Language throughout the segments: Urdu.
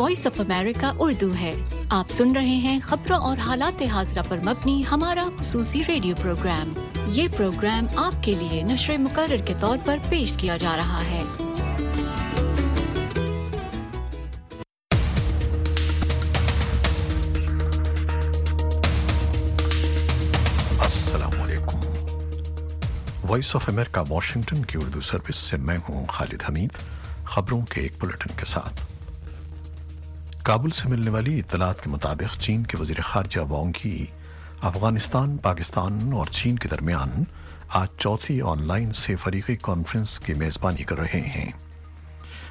وائس آف امریکہ اردو ہے۔ آپ سن رہے ہیں خبروں اور حالات حاضرہ پر مبنی ہمارا خصوصی ریڈیو پروگرام۔ یہ پروگرام آپ کے لیے نشر مقرر کے طور پر پیش کیا جا رہا ہے۔ السلام علیکم۔ وائس آف امریکہ واشنگٹن کی اردو سروس سے میں ہوں خالد حمید۔ خبروں کے ایک بلٹن کے ساتھ۔ کابل سے ملنے والی اطلاعات کے مطابق چین کے وزیر خارجہ وانگ کی، افغانستان، پاکستان اور چین کے درمیان آج چوتھی آن لائن سے فریقی کانفرنس کی میزبانی کر رہے ہیں۔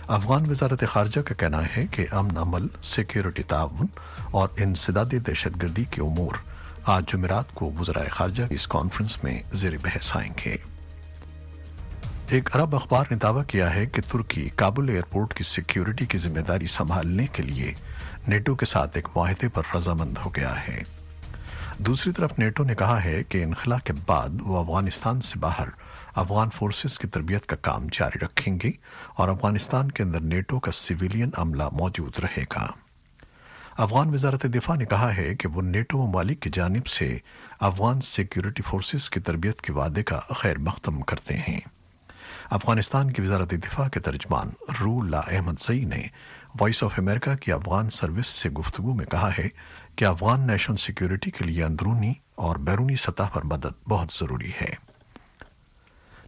افغان وزارت خارجہ کا کہنا ہے کہ امن عمل سیکیورٹی تعاون اور انسدادی دہشت گردی کے امور آج جمعرات کو وزرائے خارجہ اس کانفرنس میں زیر بحث آئیں گے۔ ایک عرب اخبار نے دعویٰ کیا ہے کہ ترکی کابل ایئرپورٹ کی سیکیورٹی کی ذمہ داری سنبھالنے کے لیے نیٹو کے ساتھ ایک معاہدے پر رضامند ہو گیا ہے۔ دوسری طرف نیٹو نے کہا ہے کہ انخلا کے بعد وہ افغانستان سے باہر افغان فورسز کی تربیت کا کام جاری رکھیں گے اور افغانستان کے اندر نیٹو کا سویلین عملہ موجود رہے گا۔ افغان وزارت دفاع نے کہا ہے کہ وہ نیٹو ممالک کی جانب سے افغان سیکیورٹی فورسز کی تربیت کے وعدے کا خیر مختم کرتے ہیں۔ افغانستان کی وزارت دفاع کے ترجمان رو لا احمد زئی نے وائس آف امریکہ کی افغان سروس سے گفتگو میں کہا ہے کہ افغان نیشنل سیکیورٹی کے لیے اندرونی اور بیرونی سطح پر مدد بہت ضروری ہے۔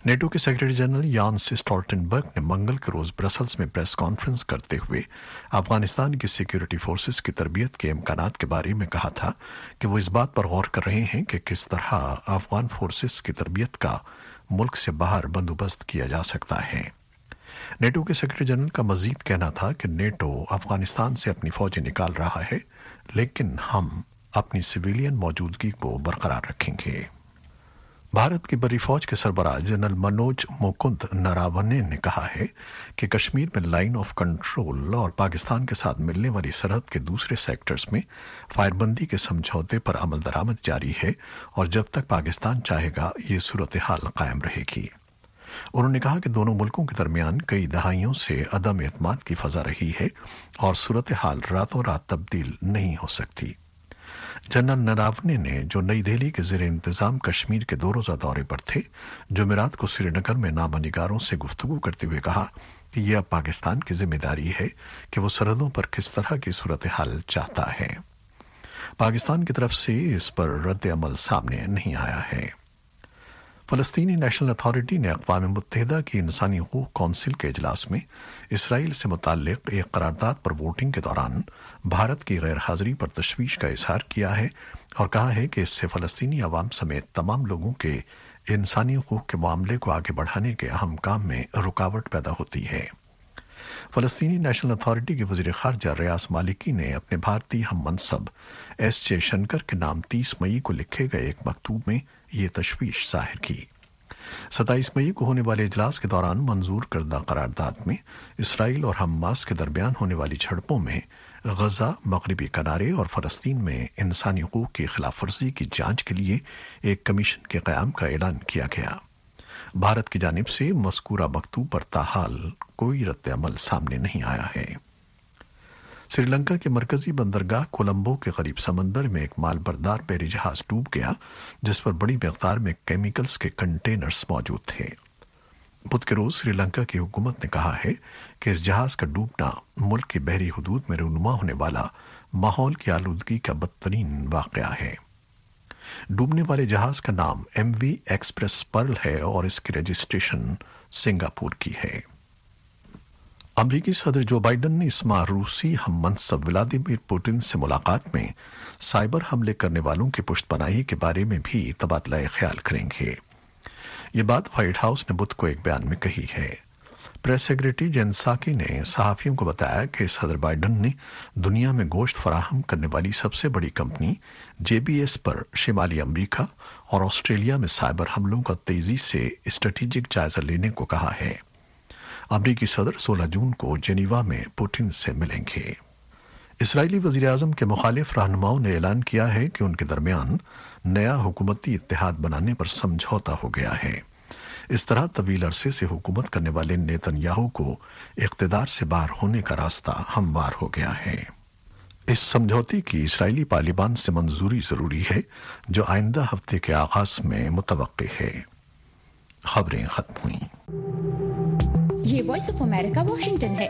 نیٹو کے سیکرٹری جنرل یان سسٹالٹنبرگ نے منگل کے روز برسلز میں پریس کانفرنس کرتے ہوئے افغانستان کی سیکیورٹی فورسز کی تربیت کے امکانات کے بارے میں کہا تھا کہ وہ اس بات پر غور کر رہے ہیں کہ کس طرح افغان فورسز کی تربیت کا ملک سے باہر بندوبست کیا جا سکتا ہے۔ نیٹو کے سیکرٹری جنرل کا مزید کہنا تھا کہ نیٹو افغانستان سے اپنی فوجیں نکال رہا ہے، لیکن ہم اپنی سویلین موجودگی کو برقرار رکھیں گے۔ بھارت کی بری فوج کے سربراہ جنرل منوج مکند نراونے نے کہا ہے کہ کشمیر میں لائن آف کنٹرول اور پاکستان کے ساتھ ملنے والی سرحد کے دوسرے سیکٹرز میں فائر بندی کے سمجھوتے پر عمل درآمد جاری ہے اور جب تک پاکستان چاہے گا یہ صورتحال قائم رہے گی۔ انہوں نے کہا کہ دونوں ملکوں کے درمیان کئی دہائیوں سے عدم اعتماد کی فضا رہی ہے اور صورتحال راتوں رات تبدیل نہیں ہو سکتی۔ جنرل نراونے نے جو نئی دہلی کے زیر انتظام کشمیر کے دو روزہ دورے پر تھے، جمعرات کو سری نگر میں نامہ نگاروں سے گفتگو کرتے ہوئے کہا کہ یہ اب پاکستان کی ذمہ داری ہے کہ وہ سرحدوں پر کس طرح کی صورتحال چاہتا ہے۔ پاکستان کی طرف سے اس پر رد عمل سامنے نہیں آیا ہے۔ فلسطینی نیشنل اتھارٹی نے اقوام متحدہ کی انسانی حقوق کونسل کے اجلاس میں اسرائیل سے متعلق ایک قرارداد پر ووٹنگ کے دوران بھارت کی غیر حاضری پر تشویش کا اظہار کیا ہے اور کہا ہے کہ اس سے فلسطینی عوام سمیت تمام لوگوں کے انسانی حقوق کے معاملے کو آگے بڑھانے کے اہم کام میں رکاوٹ پیدا ہوتی ہے۔ فلسطینی نیشنل اتھارٹی کے وزیر خارجہ ریاض مالکی نے اپنے بھارتی ہم منصب ایس جے شنکر کے نام تیس مئی کو لکھے گئے ایک مکتوب میں یہ تشویش ظاہر کی۔ ستائیس مئی کو ہونے والے اجلاس کے دوران منظور کردہ قرارداد میں اسرائیل اور حماس کے درمیان ہونے والی جھڑپوں میں غزہ، مغربی کنارے اور فلسطین میں انسانی حقوق کی خلاف ورزی کی جانچ کے لیے ایک کمیشن کے قیام کا اعلان کیا گیا۔ بھارت کی جانب سے مذکورہ مکتوب پر تاحال کوئی رد عمل سامنے نہیں آیا ہے۔ سری لنکا کے مرکزی بندرگاہ کولمبو کے قریب سمندر میں ایک مال بردار پیری جہاز ڈوب گیا، جس پر بڑی مقدار میں کیمیکلز کے کنٹینرز موجود تھے۔ بدھ کے روز سری لنکا کی حکومت نے کہا ہے کہ اس جہاز کا ڈوبنا ملک کی بحری حدود میں رونما ہونے والا ماحول کی آلودگی کا بدترین واقعہ ہے۔ ڈوبنے والے جہاز کا نام ایم وی ایکسپریس پرل ہے اور اس کی رجسٹریشن سنگاپور کی ہے۔ امریکی صدر جو بائیڈن نے اس ماہ روسی ہم منصب ولادیمیر پوٹن سے ملاقات میں سائبر حملے کرنے والوں کی پشت پناہی کے بارے میں بھی تبادلہ خیال کریں گے۔ یہ بات وائٹ ہاؤس نے بدھ کو ایک بیان میں کہی ہے۔ پریس سیکرٹری جین ساکی نے صحافیوں کو بتایا کہ صدر بائیڈن نے دنیا میں گوشت فراہم کرنے والی سب سے بڑی کمپنی جے بی ایس پر شمالی امریکہ اور آسٹریلیا میں سائبر حملوں کا تیزی سے اسٹریٹجک جائزہ لینے کو کہا ہے۔ امریکی صدر سولہ جون کو جنیوا میں پوٹن سے ملیں گے۔ اسرائیلی وزیر اعظم کے مخالف رہنماؤں نے اعلان کیا ہے کہ ان کے درمیان نیا حکومتی اتحاد بنانے پر سمجھوتا ہو گیا ہے۔ اس طرح طویل عرصے سے حکومت کرنے والے نیتن یاہو کو اقتدار سے بار ہونے کا راستہ ہموار ہو گیا ہے۔ اس سمجھوتے کی اسرائیلی پالیبان سے منظوری ضروری ہے جو آئندہ ہفتے کے آغاز میں متوقع ہے۔ خبریں ختم ہوئیں۔ یہ وائس آف امریکہ واشنگٹن ہے۔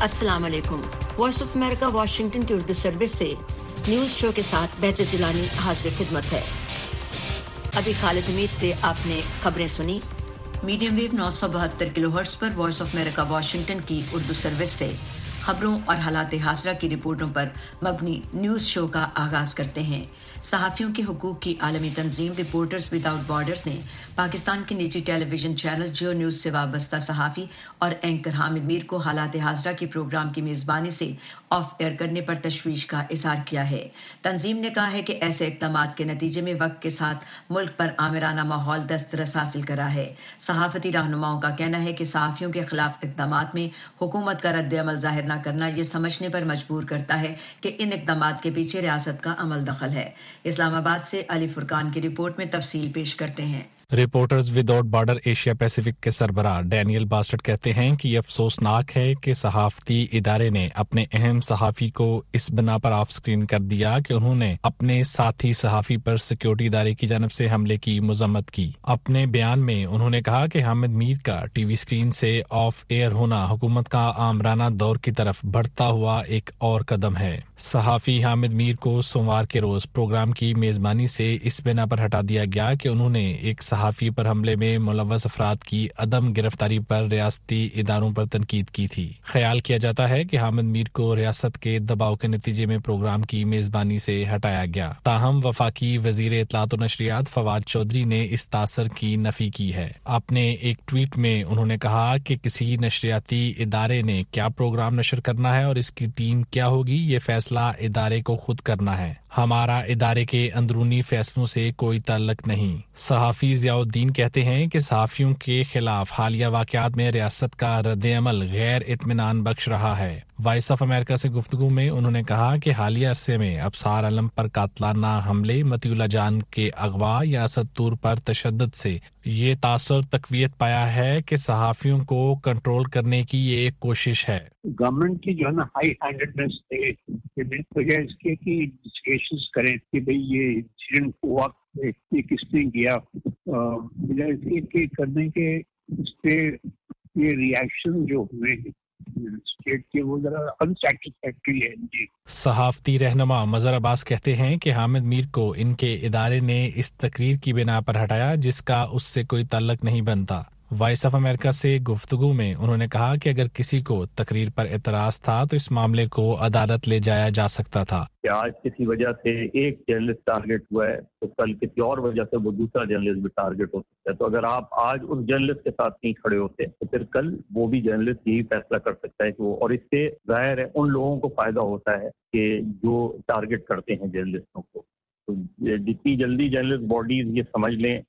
السلام علیکم۔ وائس آف امریکہ واشنگٹن کی اردو سروس سے نیوز شو کے ساتھ بیچ جیلانی حاضر خدمت ہے۔ ابھی خالد امید سے آپ نے خبریں سنی۔ میڈیم ویو نو سو بہتر کلو ہرٹس پر وائس آف امریکہ واشنگٹن کی اردو سروس سے۔ خبروں اور حالات حاضرہ کی رپورٹوں پر مبنی نیوز شو کا آغاز کرتے ہیں۔ صحافیوں کے حقوق کی عالمی تنظیم رپورٹرز وداؤٹ بارڈرز نے پاکستان کے نجی television channel Geo news سے وابستہ صحافی اور اینکر حامد میر کو حالات حاضرہ کے پروگرام کی میزبانی سے آف ایئر کرنے پر تشویش کا اظہار کیا ہے۔ تنظیم نے کہا ہے کہ ایسے اقدامات کے نتیجے میں وقت کے ساتھ ملک پر آمرانہ ماحول دسترس حاصل کرا ہے۔ صحافتی رہنماؤں کا کہنا ہے کہ صحافیوں کے خلاف اقدامات میں حکومت کا رد عمل ظاہر نہ کرنا یہ سمجھنے پر مجبور کرتا ہے کہ ان اقدامات کے پیچھے ریاست کا عمل دخل ہے۔ اسلام آباد سے علی فرقان کی رپورٹ میں تفصیل پیش کرتے ہیں۔ Reporters without border Asia Pacific کے سربراہ ڈینیل باسٹر کہتے ہیں کہ یہ افسوسناک ہے کہ صحافتی ادارے نے اپنے اہم صحافی کو اس بنا پر آف سکرین کر دیا کہ انہوں نے اپنے ساتھی صحافی پر سیکیورٹی ادارے کی جانب سے حملے کی مذمت کی۔ اپنے بیان میں انہوں نے کہا کہ حامد میر کا ٹی وی اسکرین سے آف ایئر ہونا حکومت کا آمرانہ دور کی طرف بڑھتا ہوا ایک اور قدم ہے۔ صحافی حامد میر کو سوموار کے روز پروگرام کی میزبانی سے اس بنا پر ہٹا دیا گیا کہ انہوں نے ایک صحافی پر حملے میں ملوث افراد کی عدم گرفتاری پر ریاستی اداروں پر تنقید کی تھی۔ خیال کیا جاتا ہے کہ حامد میر کو ریاست کے دباؤ کے نتیجے میں پروگرام کی میزبانی سے ہٹایا گیا۔ تاہم، وفاقی وزیر اطلاعات و نشریات فواد چودھری نے اس تاثر کی نفی کی ہے۔ اپنے ایک ٹویٹ میں انہوں نے کہا کہ کسی نشریاتی ادارے نے کیا پروگرام نشر کرنا ہے اور اس کی ٹیم کیا ہوگی، یہ فیصلہ ادارے کو خود کرنا ہے۔ ہمارا ادارے کے اندرونی فیصلوں سے کوئی تعلق نہیں۔ صحافی ضیاء الدین کہتے ہیں کہ صحافیوں کے خلاف حالیہ واقعات میں ریاست کا رد عمل غیر اطمینان بخش رہا ہے۔ وائس آف امریکہ سے گفتگو میں انہوں نے کہا کہ حالیہ عرصے میں ابسار علم پر قاتلانہ حملے متی اللہ جان کے اغوا یا ستور پر تشدد سے یہ تاثر تقویت پایا ہے کہ صحافیوں کو کنٹرول کرنے کی یہ ایک کوشش ہے۔ گورنمنٹ کی جو ہے نا ہائی ہینڈیڈنس وجہ اس کے کہ ڈسکیشنز کریں کہ بھئی یہ انسیڈنٹ ہوا یہ کس نے کیا۔ بجائے اس کے کرنے کے اس پہ یہ ریاکشن جو ہوئے ہیں۔ جی۔ صحافتی رہنما مظہر عباس کہتے ہیں کہ حامد میر کو ان کے ادارے نے اس تقریر کی بنا پر ہٹایا جس کا اس سے کوئی تعلق نہیں بنتا وائس آف امریکہ سے گفتگو میں انہوں نے کہا کہ اگر کسی کو تقریر پر اعتراض تھا تو اس معاملے کو عدالت لے جایا جا سکتا تھا۔ کہ آج کسی وجہ سے ایک جرنلسٹ ٹارگیٹ ہوا ہے تو کل کسی اور وجہ سے وہ دوسرا جرنلسٹ بھی ٹارگیٹ ہو سکتا ہے۔ تو اگر آپ آج اس جرنلسٹ کے ساتھ نہیں کھڑے ہوتے تو پھر کل وہ بھی جرنلسٹ یہی فیصلہ کر سکتا ہے کہ وہ اور اس سے ظاہر ہے ان لوگوں کو فائدہ ہوتا ہے کہ جو ٹارگیٹ کرتے ہیں جرنلسٹوں کو۔ جتنی جلدی جرنلسٹ باڈیز یہ سمجھ لیں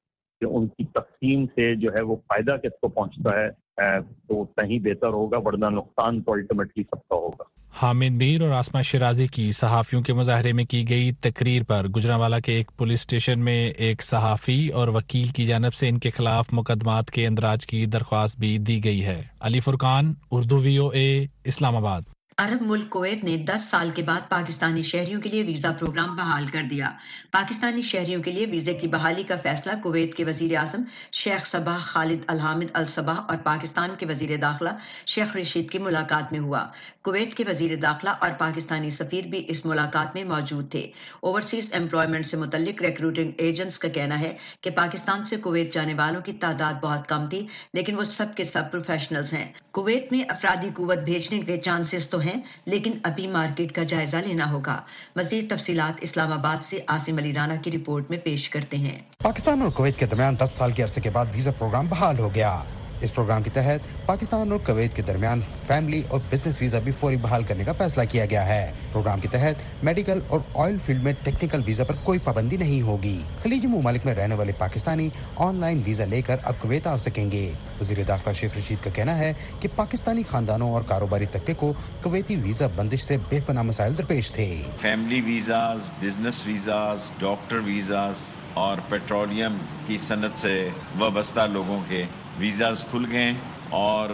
ان کی تقسیم سے جو ہے وہ فائدہ کس کو پہنچتا ہے تو کہیں بہتر ہوگا، ورنہ نقصان تو الٹیمیٹلی سب کا ہوگا۔ حامد میر اور آسما شرازی کی صحافیوں کے مظاہرے میں کی گئی تقریر پر گجراوالا کے ایک پولیس اسٹیشن میں ایک صحافی اور وکیل کی جانب سے ان کے خلاف مقدمات کے اندراج کی درخواست بھی دی گئی ہے۔ علی فرقان، اردو وی او اے، اسلام آباد۔ عرب ملک کویت نے دس سال کے بعد پاکستانی شہریوں کے لیے ویزا پروگرام بحال کر دیا۔ پاکستانی شہریوں کے لیے ویزے کی بحالی کا فیصلہ کویت کے وزیر اعظم شیخ صباح خالد الحامد الصباح اور پاکستان کے وزیر داخلہ شیخ رشید کی ملاقات میں ہوا۔ کویت کے وزیر داخلہ اور پاکستانی سفیر بھی اس ملاقات میں موجود تھے۔ اوورسیز امپلائمنٹ سے متعلق ریکروٹنگ ایجنٹس کا کہنا ہے کہ پاکستان سے کویت جانے والوں کی تعداد بہت کم تھی، لیکن وہ سب کے سب پروفیشنلز ہیں۔ کویت میں افرادی قوت بھیجنے کے چانسز تو ہیں۔ ہیں، لیکن ابھی مارکیٹ کا جائزہ لینا ہوگا۔ مزید تفصیلات اسلام آباد سے آسم علی رانا کی رپورٹ میں پیش کرتے ہیں۔ پاکستان اور کویت کے درمیان دس سال کے عرصے کے بعد ویزا پروگرام بحال ہو گیا۔ اس پروگرام کے تحت پاکستان اور کویت کے درمیان فیملی اور بزنس ویزا بھی فوری بحال کرنے کا فیصلہ کیا گیا ہے۔ پروگرام کے تحت میڈیکل اور آئل فیلڈ میں ٹیکنیکل ویزا پر کوئی پابندی نہیں ہوگی۔ خلیجی ممالک میں رہنے والے پاکستانی آن لائن ویزا لے کر اب کویت آ سکیں گے۔ وزیر داخلہ شیخ رشید کا کہنا ہے کہ پاکستانی خاندانوں اور کاروباری طبقے کو کویتی ویزا بندش سے بے پناہ مسائل درپیش تھے۔ Family visas business visas doctor visas اور پیٹرولیم کی صنعت سے وابستہ لوگوں کے ویزاز کھل گئے اور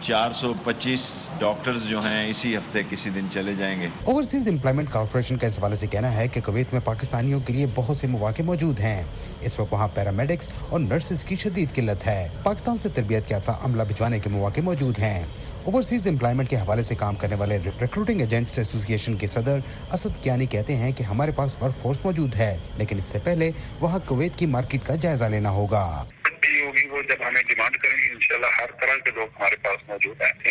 چار سو پچیس ڈاکٹرز جو ہیں اسی ہفتے کسی دن چلے جائیں گے۔ اوورسیز امپلائمنٹ کارپوریشن کا اس حوالے سے کہنا ہے کہ کویت میں پاکستانیوں کے لیے بہت سے مواقع موجود ہیں۔ اس وقت وہاں پیرامیڈکس اور نرسز کی شدید قلت ہے۔ پاکستان سے تربیت یافتہ عملہ بھجوانے کے مواقع موجود ہیں۔ اوورسیز امپلائمنٹ کے حوالے سے کام کرنے والے ریکروٹنگ ایجنٹس ایسوسیشن کے صدر اسد کیانی کہتے ہیں کہ ہمارے پاس ورک فورس موجود ہے، لیکن اس سے پہلے وہاں کویت کی مارکیٹ کا جائزہ لینا ہوگا۔ ہوگی وہ جب ہمیں ڈیمانڈ کریں گے انشاءاللہ ہر طرح کے لوگ ہمارے پاس موجود ہیں۔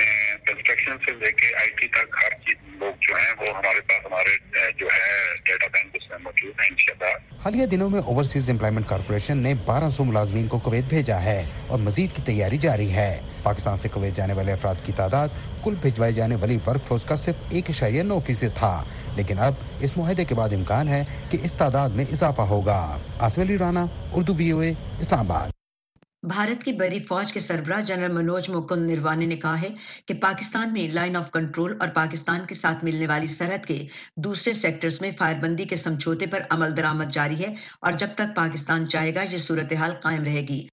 کنسٹرکشن سے لے کے آئی ٹی تک ہر لوگ جو ہیں وہ ہمارے پاس، ہمارے جو ہے ڈیٹا بینک اس میں موجود ہیں، انشاءاللہ۔ حالیہ دنوں میں اوورسیز امپلائمنٹ کارپوریشن نے بارہ سو ملازمین کو کویت بھیجا ہے اور مزید کی تیاری جاری ہے۔ پاکستان سے کویت جانے والے افراد کی تعداد کل بھجوائی جانے والی ورک فورس کا صرف ایک اشاریہ نو فیصد تھا۔ لیکن اب اس معاہدے کے بعد امکان ہے کہ اس تعداد میں اضافہ ہوگا۔ آسم علی رانا، اردو وی او اے، اسلام آباد۔ بھارت کی بری فوج کے سربراہ جنرل منوج مکند نروانے نے کہا ہے کہ پاکستان میں لائن آف کنٹرول اور پاکستان کے ساتھ ملنے والی سرحد کے دوسرے سیکٹرز میں فائر بندی کے سمجھوتے پر عمل درآمد جاری ہے اور جب تک پاکستان چاہے گا یہ صورتحال قائم رہے گی۔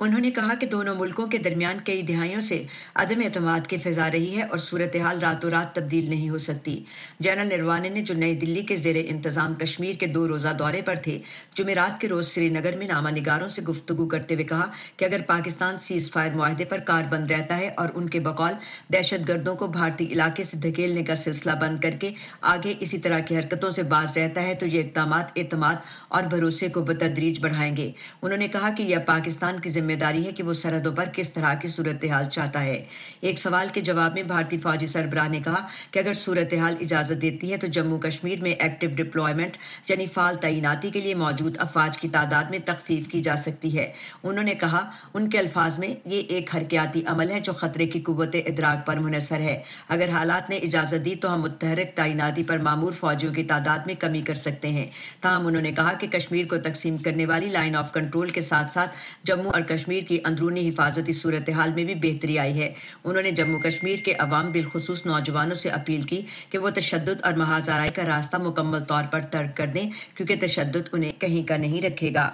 انہوں نے کہا کہ دونوں ملکوں کے درمیان کئی دہائیوں سے عدم اعتماد کی فضا رہی ہے اور صورتحال راتوں رات تبدیل نہیں ہو سکتی۔ جنرل نروانے نے جو نئی دلی کے زیر انتظام کشمیر کے دو روزہ دورے پر تھے، جمعرات کے روز سری نگر میں نامہ نگاروں سے گفتگو کرتے ہوئے کہا کہ اگر پاکستان سیز فائر معاہدے پر کار بند رہتا ہے اور ان کے بقول دہشت گردوں کو بھارتی علاقے سے دھکیلنے کا سلسلہ بند کر کے آگے اسی طرح کی حرکتوں سے باز رہتا ہے، تو یہ اقدامات اعتماد اور بھروسے کو بتدریج بڑھائیں گے۔ انہوں نے کہا کہ یہ پاکستان کی ذمہ ذمہ داری ہے کہ وہ سرحدوں پر کس طرح کی صورتحال چاہتا ہے۔ ایک سوال کے جواب میں بھارتی فوجی سربراہ نے کہا کہ اگر صورتحال اجازت دیتی ہے تو جموں کشمیر میں ایکٹیو ڈپلوائمنٹ یعنی فعال تعیناتی کے لیے موجود افواج کی تعداد میں تخفیف کی جا سکتی ہے۔ انہوں نے کہا، ان کے الفاظ میں یہ ایک حرکیاتی عمل ہے جو خطرے کی قوت ادراک پر منحصر ہے۔ اگر حالات نے اجازت دی تو ہم متحرک تعیناتی پر معمور فوجیوں کی تعداد میں کمی کر سکتے ہیں۔ تاہم، انہوں نے کہا کہ کشمیر کو تقسیم کرنے والی لائن آف کنٹرول کے ساتھ ساتھ جموں اور کشمیر کی اندرونی حفاظتی صورتحال میں بھی بہتری آئی ہے۔ انہوں نے جموں کشمیر کے عوام بالخصوص نوجوانوں سے اپیل کی کہ وہ تشدد اور محاذ آرائی کا راستہ مکمل طور پر ترک کر دیں، کیونکہ تشدد انہیں کہیں کا نہیں رکھے گا۔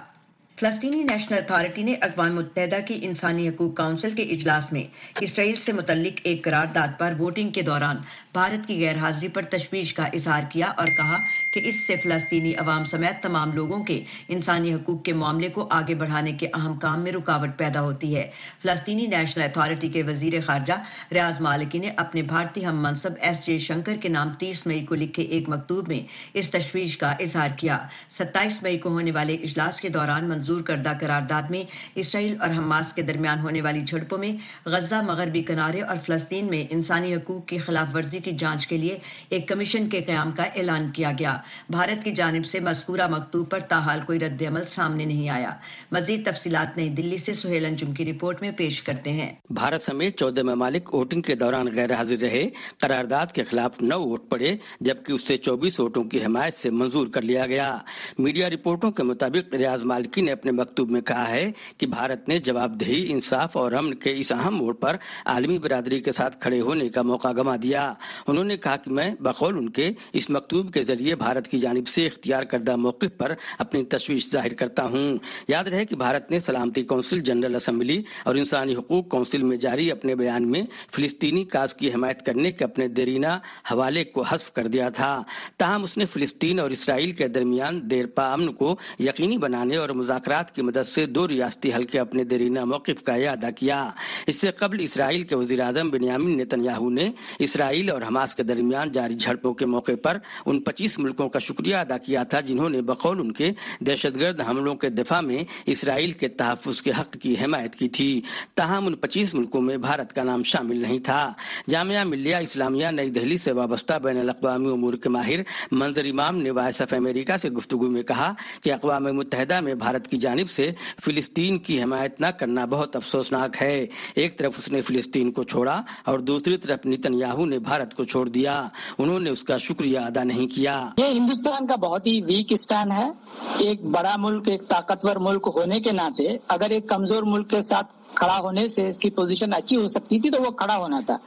فلسطینی نیشنل اتھارٹی نے اقوام متحدہ کی انسانی حقوق کونسل کے اجلاس میں اسرائیل سے متعلق ایک قرارداد پر ووٹنگ کے دوران بھارت کی غیر حاضری پر تشویش کا اظہار کیا اور کہا کہ اس سے فلسطینی عوام سمیت تمام لوگوں کے انسانی حقوق کے معاملے کو آگے بڑھانے کے اہم کام میں رکاوٹ پیدا ہوتی ہے۔ فلسطینی نیشنل اتھارٹی کے وزیر خارجہ ریاض مالکی نے اپنے بھارتی ہم منصب ایس جے شنکر کے نام تیس مئی کو لکھے ایک مکتوب میں اس تشویش کا اظہار کیا۔ ستائیس مئی کو ہونے والے اجلاس کے دوران منظور کردہ قرارداد میں اسرائیل اور حماس کے درمیان ہونے والی جھڑپوں میں غزہ مغربی کنارے اور فلسطین میں انسانی حقوق کی خلاف ورزی کی جانچ کے لیے ایک کمیشن کے قیام کا اعلان کیا گیا۔ بھارت کی جانب سے مذکورہ مکتوب پر تاحال کوئی رد عمل سامنے نہیں آیا۔ مزید تفصیلات نئی دلی سے سہیل انجم کی رپورٹ میں پیش کرتے ہیں۔ بھارت سمیت چودہ ممالک ووٹنگ کے دوران غیر حاضر رہے، قرارداد کے خلاف نو ووٹ پڑے، جبکہ اس سے چوبیس ووٹوں کی حمایت سے منظور کر لیا گیا۔ میڈیا رپورٹوں کے مطابق ریاض مالکی نے اپنے مکتوب میں کہا ہے کہ بھارت نے جواب دہی انصاف اور امن کے اس اہم موڑ پر عالمی برادری کے ساتھ کھڑے ہونے کا موقع گما دیا۔ انہوں نے کہا کہ میں بقول ان کے اس مکتوب کے ذریعے بھارت کی جانب سے اختیار کردہ موقف پر اپنی تشویش ظاہر کرتا ہوں۔ یاد رہے کہ بھارت نے سلامتی کونسل، جنرل اسمبلی اور انسانی حقوق کونسل میں جاری اپنے بیان میں فلسطینی کاز کی حمایت کرنے کے اپنے دیرینہ حوالے کو حذف کر دیا تھا۔ تاہم اس نے فلسطین اور اسرائیل کے درمیان دیر پا امن کو یقینی بنانے اور مذاکرات کی مدد سے دو ریاستی حل کے اپنے دیرینہ موقف کا اعادہ کیا۔ اس سے قبل اسرائیل کے وزیر اعظم بنیامین نیتنیاہو نے اسرائیل اور حماس کے درمیان جاری جھڑپوں کے موقع پر ان پچیس ملکوں کا شکریہ ادا کیا تھا جنہوں نے بقول ان کے دہشت گرد حملوں کے دفاع میں اسرائیل کے تحفظ کے حق کی حمایت کی تھی۔ تاہم، ان پچیس ملکوں میں بھارت کا نام شامل نہیں تھا۔ جامعہ ملیہ اسلامیہ نئی دہلی سے وابستہ بین الاقوامی امور کے ماہر منظر امام نے وائس آف امریکہ سے گفتگو میں کہا کہ اقوام متحدہ میں بھارت کی جانب سے فلسطین کی حمایت نہ کرنا بہت افسوسناک ہے۔ ایک طرف اس نے فلسطین کو چھوڑا اور دوسری طرف نیتن یاہو نے بھارت کو چھوڑ دیا، انہوں نے اس کا شکریہ ادا نہیں کیا۔ یہ ہندوستان کا بہت ہی ویک اسٹینڈ ہے۔ ایک بڑا ملک، ایک طاقتور ملک ہونے کے ناطے اگر ایک کمزور ملک کے ساتھ کھڑا ہونے سے اس کی پوزیشن اچھی ہو سکتی تھی تو وہ کھڑا ہونا تھا۔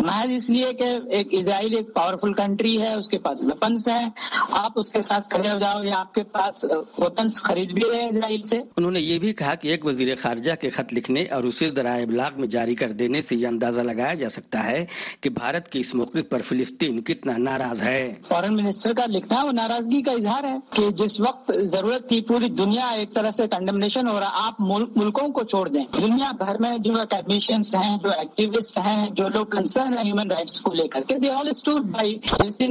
محض اس لیے کہ ایک اسرائیل ایک پاورفل کنٹری ہے اس کے پاس ویپنس ہیں۔ آپ اس کے ساتھ کھڑے ہو جاؤ یا آپ کے پاس ویپنس خرید بھی رہے اسرائیل سے۔ انہوں نے یہ بھی کہا کہ ایک وزیر خارجہ کے خط لکھنے اور اسے ذرائع ابلاغ میں جاری کر دینے سے یہ اندازہ لگایا جا سکتا ہے کہ بھارت کے اس موقع پر فلسطین کتنا ناراض ہے۔ فارن منسٹر کا لکھنا وہ ناراضگی کا اظہار ہے کہ جس وقت ضرورت تھی پوری دنیا ایک طرح سے کنڈمنیشن ہو رہا آپ ملکوں کو چھوڑ دیں۔ دنیا بھر میں جو اکیڈمیشینس ہیں، جو ایکٹیوسٹ ہیں، جو لوگ کنسرن ہیں ہیومن رائٹس کو لے کر کے دے آل اسٹوڈ بائی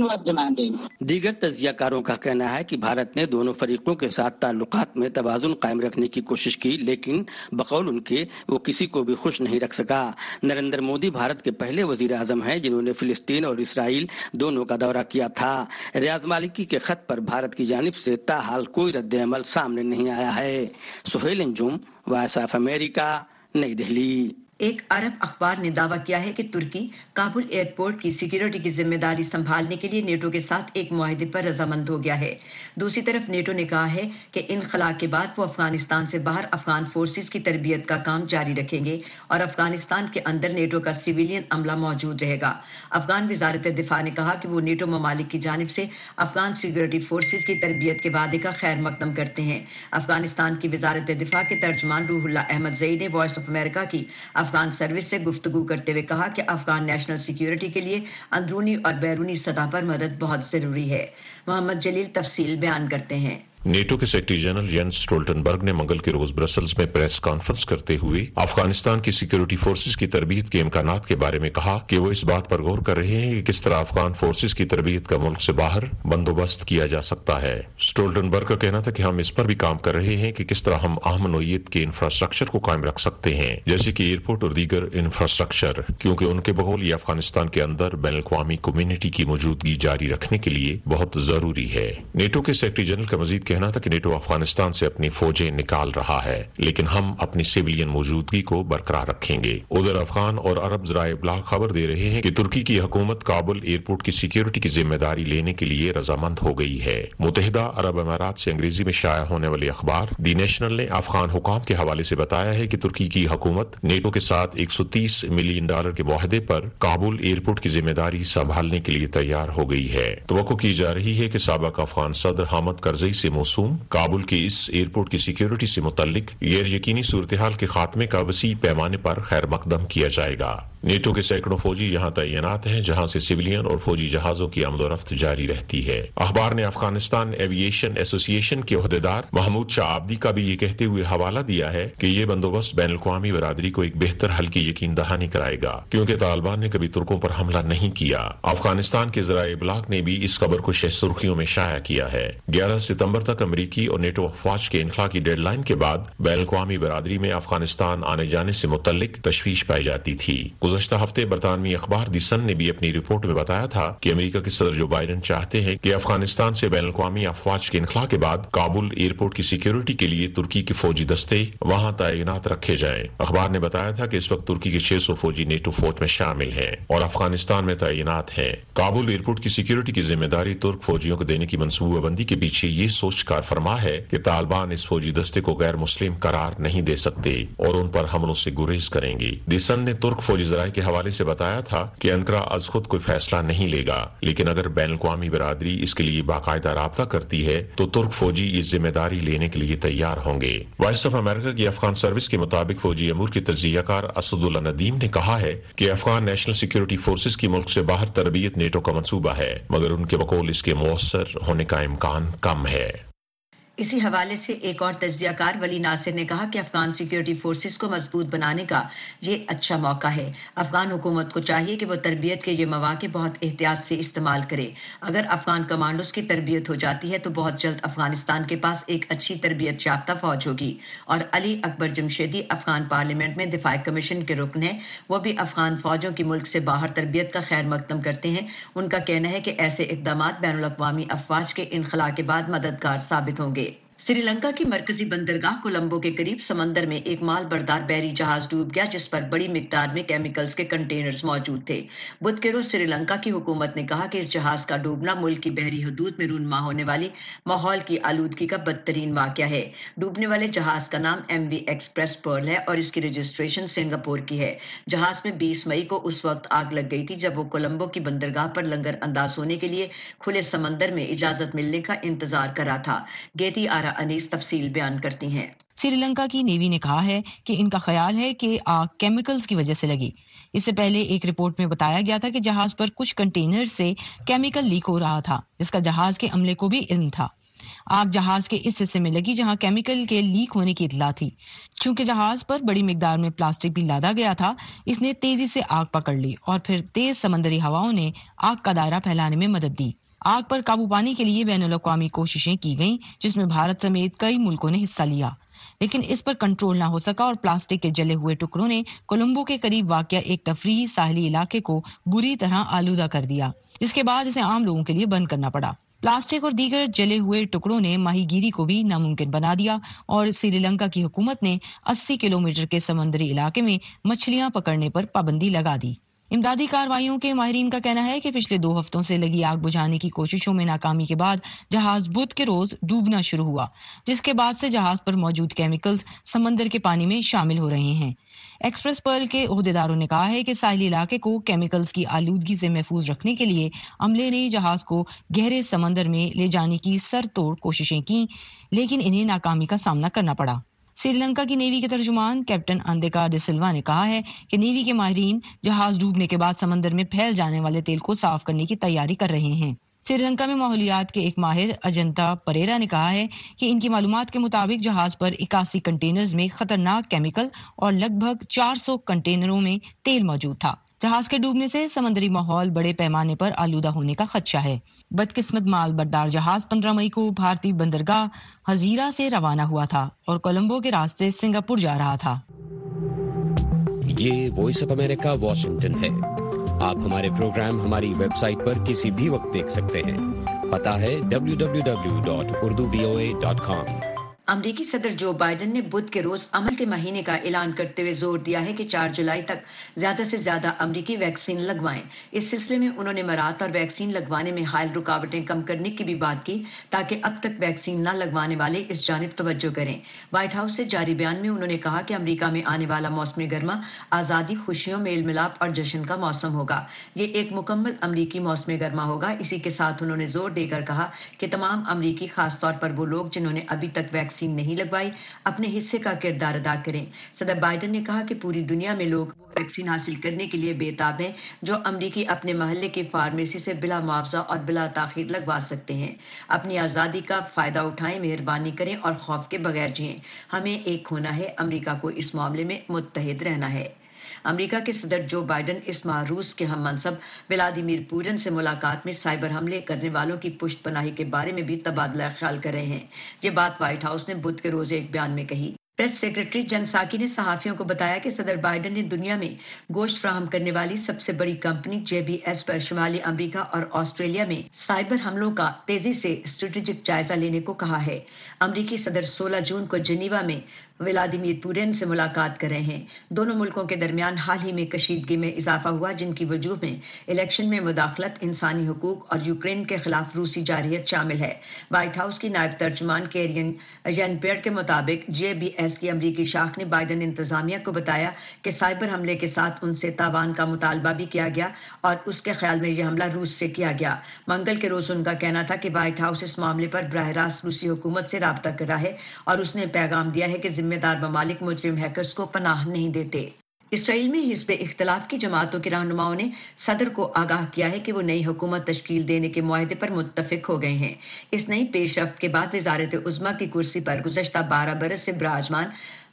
واز ڈیمانڈنگ دیگر تجزیہ کاروں کا کہنا ہے کہ بھارت نے دونوں فریقوں کے ساتھ تعلقات میں توازن قائم رکھنے کی کوشش کی، لیکن بقول ان کے وہ کسی کو بھی خوش نہیں رکھ سکا۔ نریندر مودی بھارت کے پہلے وزیر اعظم ہیں جنہوں نے فلسطین اور اسرائیل دونوں کا دورہ کیا تھا۔ ریاض مالکی کے خط پر بھارت کی جانب سے تاحال کوئی رد عمل سامنے نہیں آیا ہے۔ سہیل انجم وائس آف امریکہ نئی دہلی۔ ایک عرب اخبار نے دعویٰ کیا ہے کہ ترکی کابل ایئرپورٹ کی سیکیورٹی کی ذمہ داری سنبھالنے کے لیے نیٹو کے ساتھ ایک معاہدے پر رضامند ہو گیا ہے۔ دوسری طرف نیٹو نے کہا ہے کہ انخلا کے بعد وہ افغانستان سے باہر افغان فورسز کی تربیت کا کام جاری رکھیں گے اور افغانستان کے اندر نیٹو کا سیویلین عملہ موجود رہے گا۔ افغان وزارت دفاع نے کہا کہ وہ نیٹو ممالک کی جانب سے افغان سیکیورٹی فورسز کی تربیت کے وعدے کا خیر مقدم کرتے ہیں۔ افغانستان کی وزارت دفاع کے ترجمان روح اللہ احمد زئی نے وائس آف امریکہ کی افغان سروس سے گفتگو کرتے ہوئے کہا کہ افغان نیشنل سیکیورٹی کے لیے اندرونی اور بیرونی سطح پر مدد بہت ضروری ہے۔ محمد جلیل تفصیل بیان کرتے ہیں۔ نیٹو کے سیکرٹری جنرل جینس سٹولٹنبرگ نے منگل کے روز برسلز میں پریس کانفرنس کرتے ہوئے افغانستان کی سیکیورٹی فورسز کی تربیت کے امکانات کے بارے میں کہا کہ وہ اس بات پر غور کر رہے ہیں کہ کس طرح افغان فورسز کی تربیت کا ملک سے باہر بندوبست کیا جا سکتا ہے۔ سٹولٹنبرگ کا کہنا تھا کہ ہم اس پر بھی کام کر رہے ہیں کہ کس طرح ہم اہم نوعیت کے انفراسٹرکچر کو قائم رکھ سکتے ہیں، جیسے کہ ایئرپورٹ اور دیگر انفراسٹرکچر، کیونکہ ان کے بقول یہ افغانستان کے اندر بین الاقوامی کمیونٹی کی موجودگی جاری رکھنے کے لیے بہت ضروری ہے۔ نیٹو کے سیکرٹری جنرل کا مزید کہنا تھا کہ نیٹو افغانستان سے اپنی فوجیں نکال رہا ہے، لیکن ہم اپنی سیولین موجودگی کو برقرار رکھیں گے۔ ادھر افغان اور عرب ذرائع ابلاغ خبر دے رہے ہیں کہ ترکی کی حکومت کابل ایئرپورٹ کی سیکیورٹی کی ذمہ داری لینے کے لیے رضامند ہو گئی ہے۔ متحدہ عرب امارات سے انگریزی میں شائع ہونے والے اخبار دی نیشنل نے افغان حکام کے حوالے سے بتایا ہے کہ ترکی کی حکومت نیٹو کے ساتھ ایک سو تیس ملین ڈالر کے معاہدے پر کابل ایئرپورٹ کی ذمہ داری سنبھالنے کے لیے تیار ہو گئی ہے۔ توقع کی جا رہی ہے کہ سابق افغان صدر حامد کرزئی سے موسوم، کابل کے اس ایئرپورٹ کی سیکیورٹی سے متعلق غیر یقینی صورتحال کے خاتمے کا وسیع پیمانے پر خیر مقدم کیا جائے گا۔ نیٹو کے سینکڑوں فوجی یہاں تعینات ہیں جہاں سے سویلین اور فوجی جہازوں کی عمل و رفت جاری رہتی ہے۔ اخبار نے افغانستان ایویشن ایسوسی ایشن کے عہدیدار محمود شاہ آبدی کا بھی یہ کہتے ہوئے حوالہ دیا ہے کہ یہ بندوبست بین الاقوامی برادری کو ایک بہتر حل کی یقین دہانی کرائے گا، کیونکہ طالبان نے کبھی ترکوں پر حملہ نہیں کیا۔ افغانستان کے ذرائع ابلاغ نے بھی اس خبر کو شہ سرخیوں میں شائع کیا ہے۔ گیارہ ستمبر تک امریکی اور نیٹو افواج کے انخلا کی ڈیڈ لائن کے بعد بین الاقوامی برادری میں افغانستان آنے جانے سے متعلق تشویش پائی جاتی تھی۔ گزشتہ ہفتے برطانوی اخبار دی سن نے بھی اپنی رپورٹ میں بتایا تھا کہ امریکہ کے صدر جو بائیڈن چاہتے ہیں کہ افغانستان سے بین الاقوامی افواج کے انخلا کے بعد کابل ایئرپورٹ کی سیکیورٹی کے لیے ترکی کے فوجی دستے وہاں تعینات رکھے جائیں۔ اخبار نے بتایا تھا کہ اس وقت ترکی کے چھ سو فوجی نیٹو فوج میں شامل ہیں اور افغانستان میں تعینات ہیں۔ کابل ایئرپورٹ کی سیکیورٹی کی ذمہ داری ترک فوجیوں کو دینے کی منصوبہ بندی کے پیچھے یہ سوچ کار فرما ہے کہ طالبان اس فوجی دستے کو غیر مسلم قرار نہیں دے سکتے اور ان پر حملوں سے گریز کریں گے۔ دیسن نے ترک فوجی ذرائع کے حوالے سے بتایا تھا کہ انکرا از خود کوئی فیصلہ نہیں لے گا، لیکن اگر بین الاقوامی برادری اس کے لیے باقاعدہ رابطہ کرتی ہے، تو ترک فوجی یہ ذمہ داری لینے کے لیے تیار ہوں گے۔ وائس آف امریکہ کی افغان سروس کے مطابق فوجی امور کی تجزیہ کار اسد اللہ ندیم نے کہا ہے کہ افغان نیشنل سیکیورٹی فورسز کی ملک سے باہر تربیت نیٹو کا منصوبہ ہے، مگر ان کے بقول اس کے مؤثر ہونے کا امکان کم ہے۔ اسی حوالے سے ایک اور تجزیہ کار ولی ناصر نے کہا کہ افغان سیکیورٹی فورسز کو مضبوط بنانے کا یہ اچھا موقع ہے۔ افغان حکومت کو چاہیے کہ وہ تربیت کے یہ مواقع بہت احتیاط سے استعمال کرے۔ اگر افغان کمانڈوز کی تربیت ہو جاتی ہے تو بہت جلد افغانستان کے پاس ایک اچھی تربیت یافتہ فوج ہوگی۔ اور علی اکبر جمشیدی افغان پارلیمنٹ میں دفاع کمیشن کے رکن ہیں۔ وہ بھی افغان فوجوں کی ملک سے باہر تربیت کا خیر مقدم کرتے ہیں۔ ان کا کہنا ہے کہ ایسے اقدامات بین الاقوامی افواج کے انخلا کے بعد مددگار ثابت ہوں گے۔ سری لنکا کی مرکزی بندرگاہ کولمبو کے قریب سمندر میں ایک مال بردار بیری جہاز ڈوب گیا جس پر بڑی مقدار میں کیمیکلز کے کنٹینرز موجود تھے۔ بدھ کے روز سری لنکا کی حکومت نے کہا کہ اس جہاز کا ڈوبنا ملک کی بحری حدود میں رونما ہونے والی ماحول کی آلودگی کا بدترین واقعہ ہے۔ ڈوبنے والے جہاز کا نام ایم وی ایکسپریس پرل ہے اور اس کی رجسٹریشن سنگاپور کی ہے۔ جہاز میں بیس مئی کو اس وقت آگ لگ گئی تھی جب وہ کولمبو کی بندرگاہ پر لنگر انداز ہونے کے لیے کھلے سمندر میں اجازت ملنے کا انتظار کرا تھا۔ گیتی آرا انیس تفصیل بیان کرتی ہیں۔ سری لنکا کی نیوی نے کہا ہے کہ ان کا خیال ہے کہ آگ کیمیکلز کی وجہ سے لگی۔ اس سے پہلے ایک رپورٹ میں بتایا گیا تھا کہ جہاز پر کچھ کنٹینر سے کیمیکل لیک ہو رہا تھا، جس کا جہاز کے عملے کو بھی علم تھا۔ آگ جہاز کے اس حصے میں لگی جہاں کیمیکل کے لیک ہونے کی اطلاع تھی۔ چونکہ جہاز پر بڑی مقدار میں پلاسٹک بھی لادا گیا تھا، اس نے تیزی سے آگ پکڑ لی اور پھر تیز سمندری ہواؤں نے آگ کا دائرہ پھیلانے میں مدد دی۔ آگ پر قابو پانے کے لیے بین الاقوامی کوششیں کی گئیں، جس میں بھارت سمیت کئی ملکوں نے حصہ لیا۔ لیکن اس پر کنٹرول نہ ہو سکا اور پلاسٹک کے جلے ہوئے ٹکڑوں نے کولمبو کے قریب واقع ایک تفریحی ساحلی علاقے کو بری طرح آلودہ کر دیا، جس کے بعد اسے عام لوگوں کے لیے بند کرنا پڑا۔ پلاسٹک اور دیگر جلے ہوئے ٹکڑوں نے ماہی گیری کو بھی ناممکن بنا دیا اور سری لنکا کی حکومت نے اسی کلومیٹر کے سمندری علاقے میں مچھلیاں پکڑنے پر پابندی لگا دی۔ امدادی کاروائیوں کے ماہرین کا کہنا ہے کہ پچھلے دو ہفتوں سے لگی آگ بجھانے کی کوششوں میں ناکامی کے بعد جہاز بدھ کے روز ڈوبنا شروع ہوا، جس کے بعد سے جہاز پر موجود کیمیکلز سمندر کے پانی میں شامل ہو رہے ہیں۔ ایکسپریس پرل کے عہدیداروں نے کہا ہے کہ ساحلی علاقے کو کیمیکلز کی آلودگی سے محفوظ رکھنے کے لیے عملے نے جہاز کو گہرے سمندر میں لے جانے کی سر توڑ کوششیں کی لیکن انہیں ناکامی کا سامنا کرنا پڑا۔ سری لنکا کی نیوی کے ترجمان کیپٹن اندیکا ڈسلوا نے کہا ہے کہ نیوی کے ماہرین جہاز ڈوبنے کے بعد سمندر میں پھیل جانے والے تیل کو صاف کرنے کی تیاری کر رہے ہیں۔ سری لنکا میں ماحولیات کے ایک ماہر اجنتا پریرا نے کہا ہے کہ ان کی معلومات کے مطابق جہاز پر اکاسی کنٹینرز میں خطرناک کیمیکل اور لگ بھگ چار سو کنٹینروں میں تیل موجود تھا۔ جہاز کے ڈوبنے سے سمندری ماحول بڑے پیمانے پر آلودہ ہونے کا خدشہ ہے۔ بدقسمت مال بردار جہاز پندرہ مئی کو بھارتی بندرگاہ ہزیرا سے روانہ ہوا تھا اور کولمبو کے راستے سنگاپور جا رہا تھا۔ یہ وائس آف امریکہ واشنگٹن ہے۔ آپ ہمارے پروگرام، ہماری ویب سائٹ پر کسی بھی وقت دیکھ سکتے ہیں۔ پتا ہے W W W dot Urdu V O A dot com امریکی صدر جو بائیڈن نے بدھ کے روز عمل کے مہینے کا اعلان کرتے ہوئے زور دیا ہے کہ چار جولائی تک زیادہ سے زیادہ امریکی ویکسین لگوائیں۔ اس سلسلے میں انہوں نے مرات اور ویکسین لگوانے میں حائل رکاوٹیں کم کرنے کی بھی بات کی تاکہ اب تک ویکسین نہ لگوانے والے اس جانب توجہ کریں۔ وائٹ ہاؤس سے جاری بیان میں انہوں نے کہا کہ امریکہ میں آنے والا موسم گرما، آزادی، خوشیوں، میل ملاپ اور جشن کا موسم ہوگا۔ یہ ایک مکمل امریکی موسم گرما ہوگا۔ اسی کے ساتھ انہوں نے زور دے کر کہا کہ تمام امریکی، خاص طور پر وہ لوگ جنہوں نے ابھی تک ویکسین ویکسین نہیں لگوائی، اپنے حصے کا کردار ادا کریں۔ صدر بائیڈن نے کہا کہ پوری دنیا میں لوگ ویکسین حاصل کرنے کے لیے بےتاب ہیں، جو امریکی اپنے محلے کی فارمیسی سے بلا معاوضہ اور بلا تاخیر لگوا سکتے ہیں۔ اپنی آزادی کا فائدہ اٹھائیں، مہربانی کریں اور خوف کے بغیر جئیں۔ ہمیں ایک ہونا ہے، امریکہ کو اس معاملے میں متحد رہنا ہے۔ امریکہ کے صدر جو بائیڈن اس ماہ روس کے ہم منصب ولادیمیر پورن سے ملاقات میں سائبر حملے کرنے والوں کی پشت پناہی کے بارے میں بھی تبادلہ خیال کر رہے ہیں۔ یہ بات وائٹ ہاؤس نے بدھ کے روزے ایک بیان میں کہی۔ پریس سیکرٹری جن ساکی نے صحافیوں کو بتایا کہ صدر بائیڈن نے دنیا میں گوشت فراہم کرنے والی سب سے بڑی کمپنی جے بی ایس پر شمالی امریکہ اور آسٹریلیا میں سائبر حملوں کا تیزی سے اسٹریٹجک جائزہ لینے کو کہا ہے۔ امریکی صدر سولہ جون کو جنیوا میں ولادیمیر پورین سے ملاقات کر رہے ہیں۔ دونوں ملکوں کے درمیان حال ہی میں کشیدگی میں اضافہ ہوا، جن کی وجوہ میں الیکشن میں مداخلت، انسانی حقوق اور یوکرین کے خلاف روسی جارحیت شامل ہے۔ وائٹ ہاؤس کی نائب ترجمان کیرین جین پیئر کے مطابق جے بی ایس کی امریکی شاخ نے بائیڈن انتظامیہ کو بتایا کہ سائبر حملے کے ساتھ ان سے تاوان کا مطالبہ بھی کیا گیا اور اس کے خیال میں یہ حملہ روس سے کیا گیا۔ منگل کے روز ان کا کہنا تھا کہ وائٹ ہاؤس اس معاملے پر براہ راست روسی حکومت سے رابطہ کر رہا ہے اور اس نے پیغام دیا ہے کہ ذمہ دار ممالک مجرم ہیکرز کو پناہ نہیں دیتے۔ اسرائیل میں حزب اختلاف کی جماعتوں کے رہنماؤں نے صدر کو آگاہ کیا ہے کہ وہ نئی حکومت تشکیل دینے کے معاہدے پر متفق ہو گئے ہیں۔ اس نئی پیش رفت کے بعد وزارت عظما کی کرسی پر گزشتہ بارہ برس سے براجمان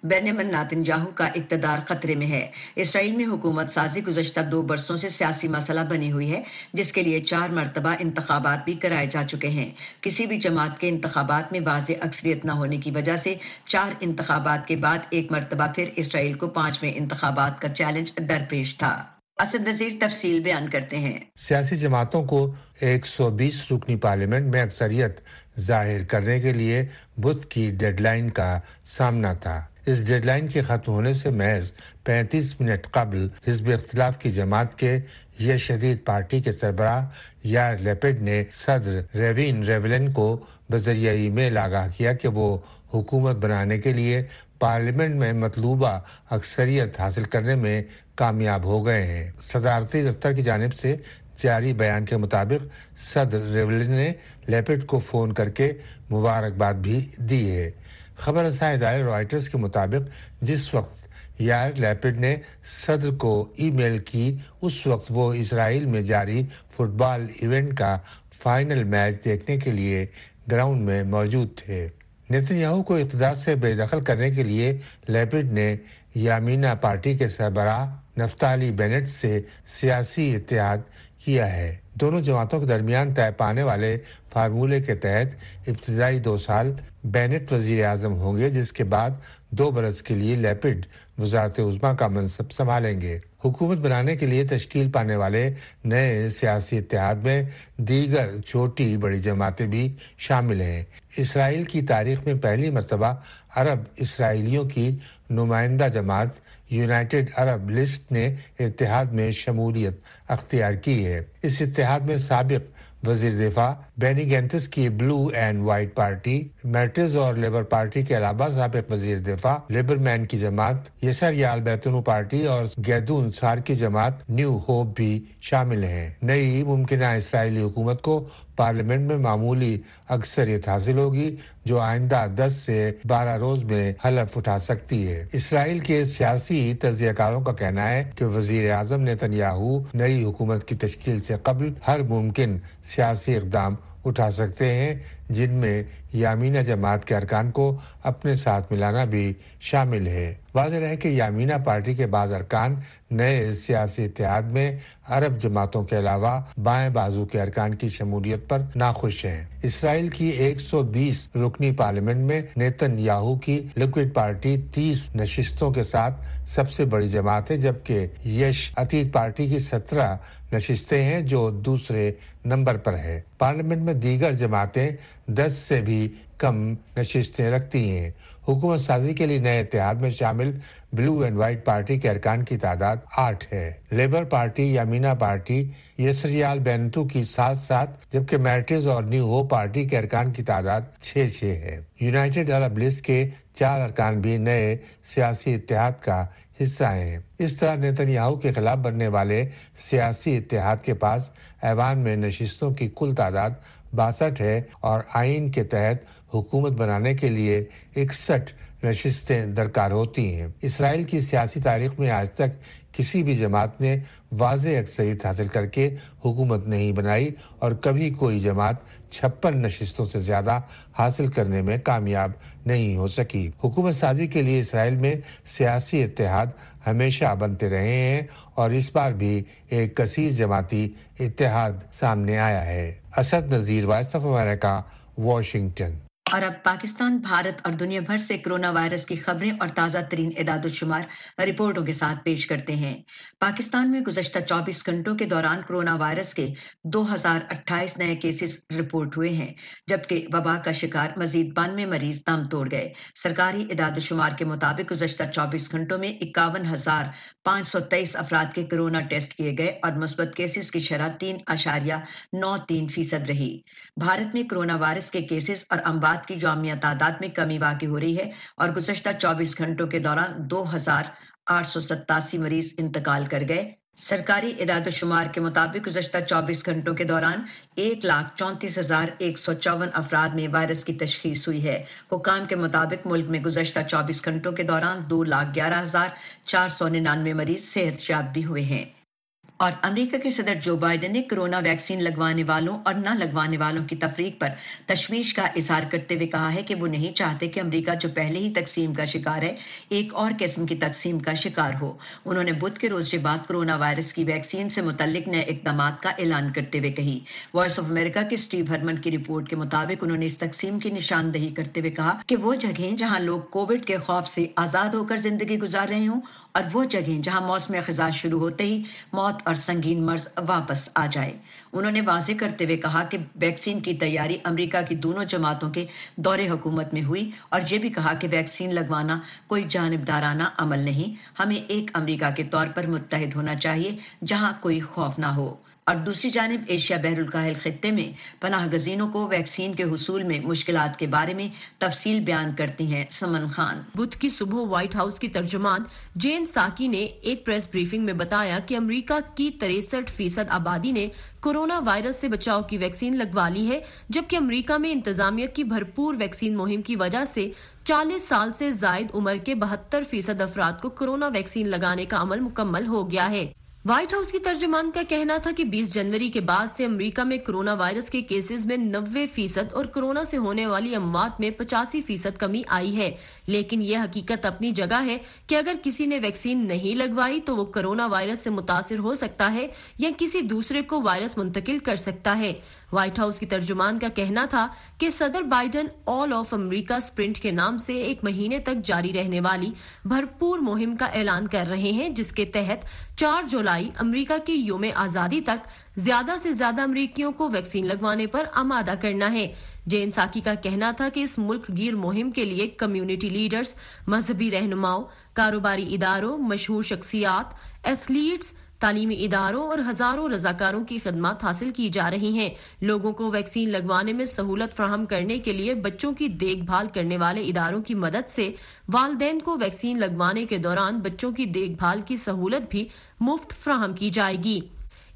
بینمن ناتن جاہو کا اقتدار خطرے میں ہے۔ اسرائیل میں حکومت سازی گزشتہ دو برسوں سے سیاسی مسئلہ بنی ہوئی ہے، جس کے لیے چار مرتبہ انتخابات بھی کرائے جا چکے ہیں۔ کسی بھی جماعت کے انتخابات میں واضح اکثریت نہ ہونے کی وجہ سے چار انتخابات کے بعد ایک مرتبہ پھر اسرائیل کو پانچویں انتخابات کا چیلنج درپیش تھا۔ اسد نظیر تفصیل بیان کرتے ہیں۔ سیاسی جماعتوں کو ایک سو بیس رکنی پارلیمنٹ میں اکثریت ظاہر کرنے کے لیے بدھ کی ڈیڈ لائن کا سامنا تھا۔ اس ڈیڈ لائن کے ختم ہونے سے محض پینتیس منٹ قبل حزب اختلاف کی جماعت کے یہ شدید پارٹی کے سربراہ یا لیپڈ نے صدر ریوین ریولن کو بذریعہ ای میل آگاہ کیا کہ وہ حکومت بنانے کے لیے پارلیمنٹ میں مطلوبہ اکثریت حاصل کرنے میں کامیاب ہو گئے ہیں۔ صدارتی دفتر کی جانب سے جاری بیان کے مطابق صدر ریولن نے لیپڈ کو فون کر کے مبارکباد بھی دی ہے۔ خبر رساں ادارے رائٹرز کے مطابق جس وقت یار لیپڈ نے صدر کو ای میل کی، اس وقت وہ اسرائیل میں جاری فٹ بال ایونٹ کا فائنل میچ دیکھنے کے لیے گراؤنڈ میں موجود تھے۔ نیتنیاہو کو اقتدار سے بے دخل کرنے کے لیے لیپڈ نے یامینا پارٹی کے سربراہ نفتالی بینٹ سے سیاسی اتحاد کیا ہے۔ دونوں جماعتوں کے درمیان طے پانے والے فارمولے کے تحت ابتدائی دو سال بینٹ وزیر اعظم ہوں گے، جس کے بعد دو برس کے لیے لیپڈ وزارت عظما کا منصب سنبھالیں گے۔ حکومت بنانے کے لیے تشکیل پانے والے نئے سیاسی اتحاد میں دیگر چھوٹی بڑی جماعتیں بھی شامل ہیں۔ اسرائیل کی تاریخ میں پہلی مرتبہ عرب اسرائیلیوں کی نمائندہ جماعت یونائٹڈ عرب لسٹ نے اتحاد میں شمولیت اختیار کی ہے۔ اس اتحاد میں سابق وزیر دفاع، بینی گینتس کی blue and white party, Meretz اور لیبر پارٹی کے علاوہ سابق وزیر دفاع لیبر مین کی جماعت، یسر یال بیتنو پارٹی اور گیدون سار کی جماعت نیو ہوپ بھی شامل ہیں۔ نئی ممکنہ اسرائیلی حکومت کو پارلیمنٹ میں معمولی اکثریت حاصل ہوگی، جو آئندہ دس سے بارہ روز میں حلف اٹھا سکتی ہے۔ اسرائیل کے سیاسی تجزیہ کاروں کا کہنا ہے کہ وزیر اعظم نیتنیاہو نئی حکومت کی تشکیل سے قبل ہر ممکن سیاسی اقدام اٹھا سکتے ہیں جن میں یامینہ جماعت کے ارکان کو اپنے ساتھ ملانا بھی شامل ہے۔ واضح رہے کہ یامینہ پارٹی کے بعض ارکان نئے سیاسی اتحاد میں عرب جماعتوں کے علاوہ بائیں بازو کے ارکان کی شمولیت پر ناخوش ہیں۔ اسرائیل کی ایک سو بیس رکنی پارلیمنٹ میں نیتن یاہو کی لکوڈ پارٹی تیس نشستوں کے ساتھ سب سے بڑی جماعت ہے، جبکہ یش اتیت پارٹی کی سترہ نشستیں ہیں جو دوسرے نمبر پر ہے پارلیمنٹ میں دیگر جماعتیں دس سے بھی کم نشستیں رکھتی ہیں۔ حکومت سازی کے لیے نئے اتحاد میں شامل بلو اینڈ وائٹ پارٹی کے ارکان کی تعداد آٹھ ہے۔ Labour party Yamina party Yisrael بینتو کی ساتھ ساتھ جبکہ میٹرز اور نیو ہو پارٹی کے ارکان کی تعداد چھ چھ ہے۔ یونائٹڈ عرب لسٹ کے چار ارکان بھی نئے سیاسی اتحاد کا حصہ ہیں۔ اس طرح نیتنیاہو کے خلاف بننے والے سیاسی اتحاد کے پاس ایوان میں نشستوں کی کل تعداد باسٹھ ہے اور آئین کے تحت حکومت بنانے کے لیے اکسٹھ نشستیں درکار ہوتی ہیں۔ اسرائیل کی سیاسی تاریخ میں آج تک کسی بھی جماعت نے واضح اکثریت حاصل کر کے حکومت نہیں بنائی اور کبھی کوئی جماعت چھپن نشستوں سے زیادہ حاصل کرنے میں کامیاب نہیں ہو سکی۔ حکومت سازی کے لیے اسرائیل میں سیاسی اتحاد ہمیشہ بنتے رہے ہیں اور اس بار بھی ایک کثیر جماعتی اتحاد سامنے آیا ہے۔ Asad Nazir, voice of America, Washington. اور اب پاکستان، بھارت اور دنیا بھر سے کرونا وائرس کی خبریں اور تازہ ترین اعداد و شمار رپورٹوں کے ساتھ پیش کرتے ہیں۔ پاکستان میں گزشتہ چوبیس گھنٹوں کے دوران کرونا وائرس کے دو ہزار اٹھائیس نئے کیسز رپورٹ ہوئے ہیں، جبکہ وبا کا شکار مزید بانوے مریض دم توڑ گئے۔ سرکاری اعداد و شمار کے مطابق گزشتہ چوبیس گھنٹوں میں اکاون ہزار پانچ سو تیئیس افراد کے کرونا ٹیسٹ کیے گئے اور مثبت کیسز کی شرح تین اشاریہ نو تین فیصد رہی۔ بھارت میں کرونا وائرس کے کیسز اور امباد کی جامعہ تعداد میں کمی واقع ہو رہی ہے اور گزشتہ چوبیس گھنٹوں کے دوران دو ہزار آٹھ سو ستاسی مریض انتقال کر گئے۔ سرکاری اعداد و شمار کے مطابق گزشتہ چوبیس گھنٹوں کے دوران ایک لاکھ چونتیس ہزار ایک سو چون افراد میں وائرس کی تشخیص ہوئی ہے۔ حکام کے مطابق ملک میں گزشتہ چوبیس گھنٹوں کے دوران دو لاکھ گیارہ ہزار چار سو ننانوے مریض صحت یاب بھی ہوئے ہیں۔ اور امریکہ کے صدر جو بائیڈن نے کرونا ویکسین لگوانے والوں اور نہ لگوانے والوں کی تفریق پر تشویش کا اظہار کرتے ہوئے کہا ہے کہ وہ نہیں چاہتے کہ امریکہ جو پہلے ہی تقسیم کا شکار ہے، ایک اور قسم کی تقسیم کا شکار ہو۔ انہوں نے بدھ کے روز کے بعد کرونا وائرس کی ویکسین سے متعلق نئے اقدامات کا اعلان کرتے ہوئے کہی۔ وائس آف امریکہ کے اسٹیو ہرمن کی رپورٹ کے مطابق انہوں نے اس تقسیم کی نشاندہی کرتے ہوئے کہا کہ وہ جگہیں جہاں لوگ کووڈ کے خوف سے آزاد ہو کر زندگی گزار رہے ہوں اور وہ جگہیں جہاں موسم خزاں شروع ہوتے ہی موت اور سنگین مرض واپس آ جائے۔ انہوں نے واضح کرتے ہوئے کہا کہ ویکسین کی تیاری امریکہ کی دونوں جماعتوں کے دور حکومت میں ہوئی اور یہ بھی کہا کہ ویکسین لگوانا کوئی جانبدارانہ عمل نہیں، ہمیں ایک امریکہ کے طور پر متحد ہونا چاہیے جہاں کوئی خوف نہ ہو۔ اور دوسری جانب ایشیا بحر الکاہل خطے میں پناہ گزینوں کو ویکسین کے حصول میں مشکلات کے بارے میں تفصیل بیان کرتی ہیں سمن خان۔ بدھ کی صبح وائٹ ہاؤس کی ترجمان جین ساکی نے ایک پریس بریفنگ میں بتایا کہ امریکہ کی تریسٹھ فیصد آبادی نے کورونا وائرس سے بچاؤ کی ویکسین لگوا لی ہے، جبکہ امریکہ میں انتظامیہ کی بھرپور ویکسین مہم کی وجہ سے چالیس سال سے زائد عمر کے بہتر فیصد افراد کو کورونا ویکسین لگانے کا عمل مکمل ہو گیا ہے۔ وائٹ ہاؤس کی ترجمان کا کہنا تھا کہ بیس جنوری کے بعد سے امریکہ میں کرونا وائرس کے کیسز میں نوے فیصد اور کرونا سے ہونے والی اموات میں پچاسی فیصد کمی آئی ہے۔ لیکن یہ حقیقت اپنی جگہ ہے کہ اگر کسی نے ویکسین نہیں لگوائی تو وہ کرونا وائرس سے متاثر ہو سکتا ہے یا کسی دوسرے کو وائرس منتقل کر سکتا ہے۔ وائٹ ہاؤس کی ترجمان کا کہنا تھا کہ صدر بائیڈن آل آف امریکہ سپرنٹ کے نام سے ایک مہینے تک جاری رہنے والی بھرپور مہم کا اعلان کر رہے ہیں، جس کے تحت چار جولائی امریکہ کی یوم آزادی تک زیادہ سے زیادہ امریکیوں کو ویکسین لگوانے پر آمادہ کرنا ہے۔ جین ساکی کا کہنا تھا کہ اس ملک گیر مہم کے لیے کمیونٹی لیڈرز، مذہبی رہنماؤں، کاروباری اداروں، مشہور شخصیات، ایتھلیٹس تعلیمی اداروں اور ہزاروں رضاکاروں کی خدمات حاصل کی جا رہی ہیں۔ لوگوں کو ویکسین لگوانے میں سہولت فراہم کرنے کے لیے بچوں کی دیکھ بھال کرنے والے اداروں کی مدد سے والدین کو ویکسین لگوانے کے دوران بچوں کی دیکھ بھال کی سہولت بھی مفت فراہم کی جائے گی۔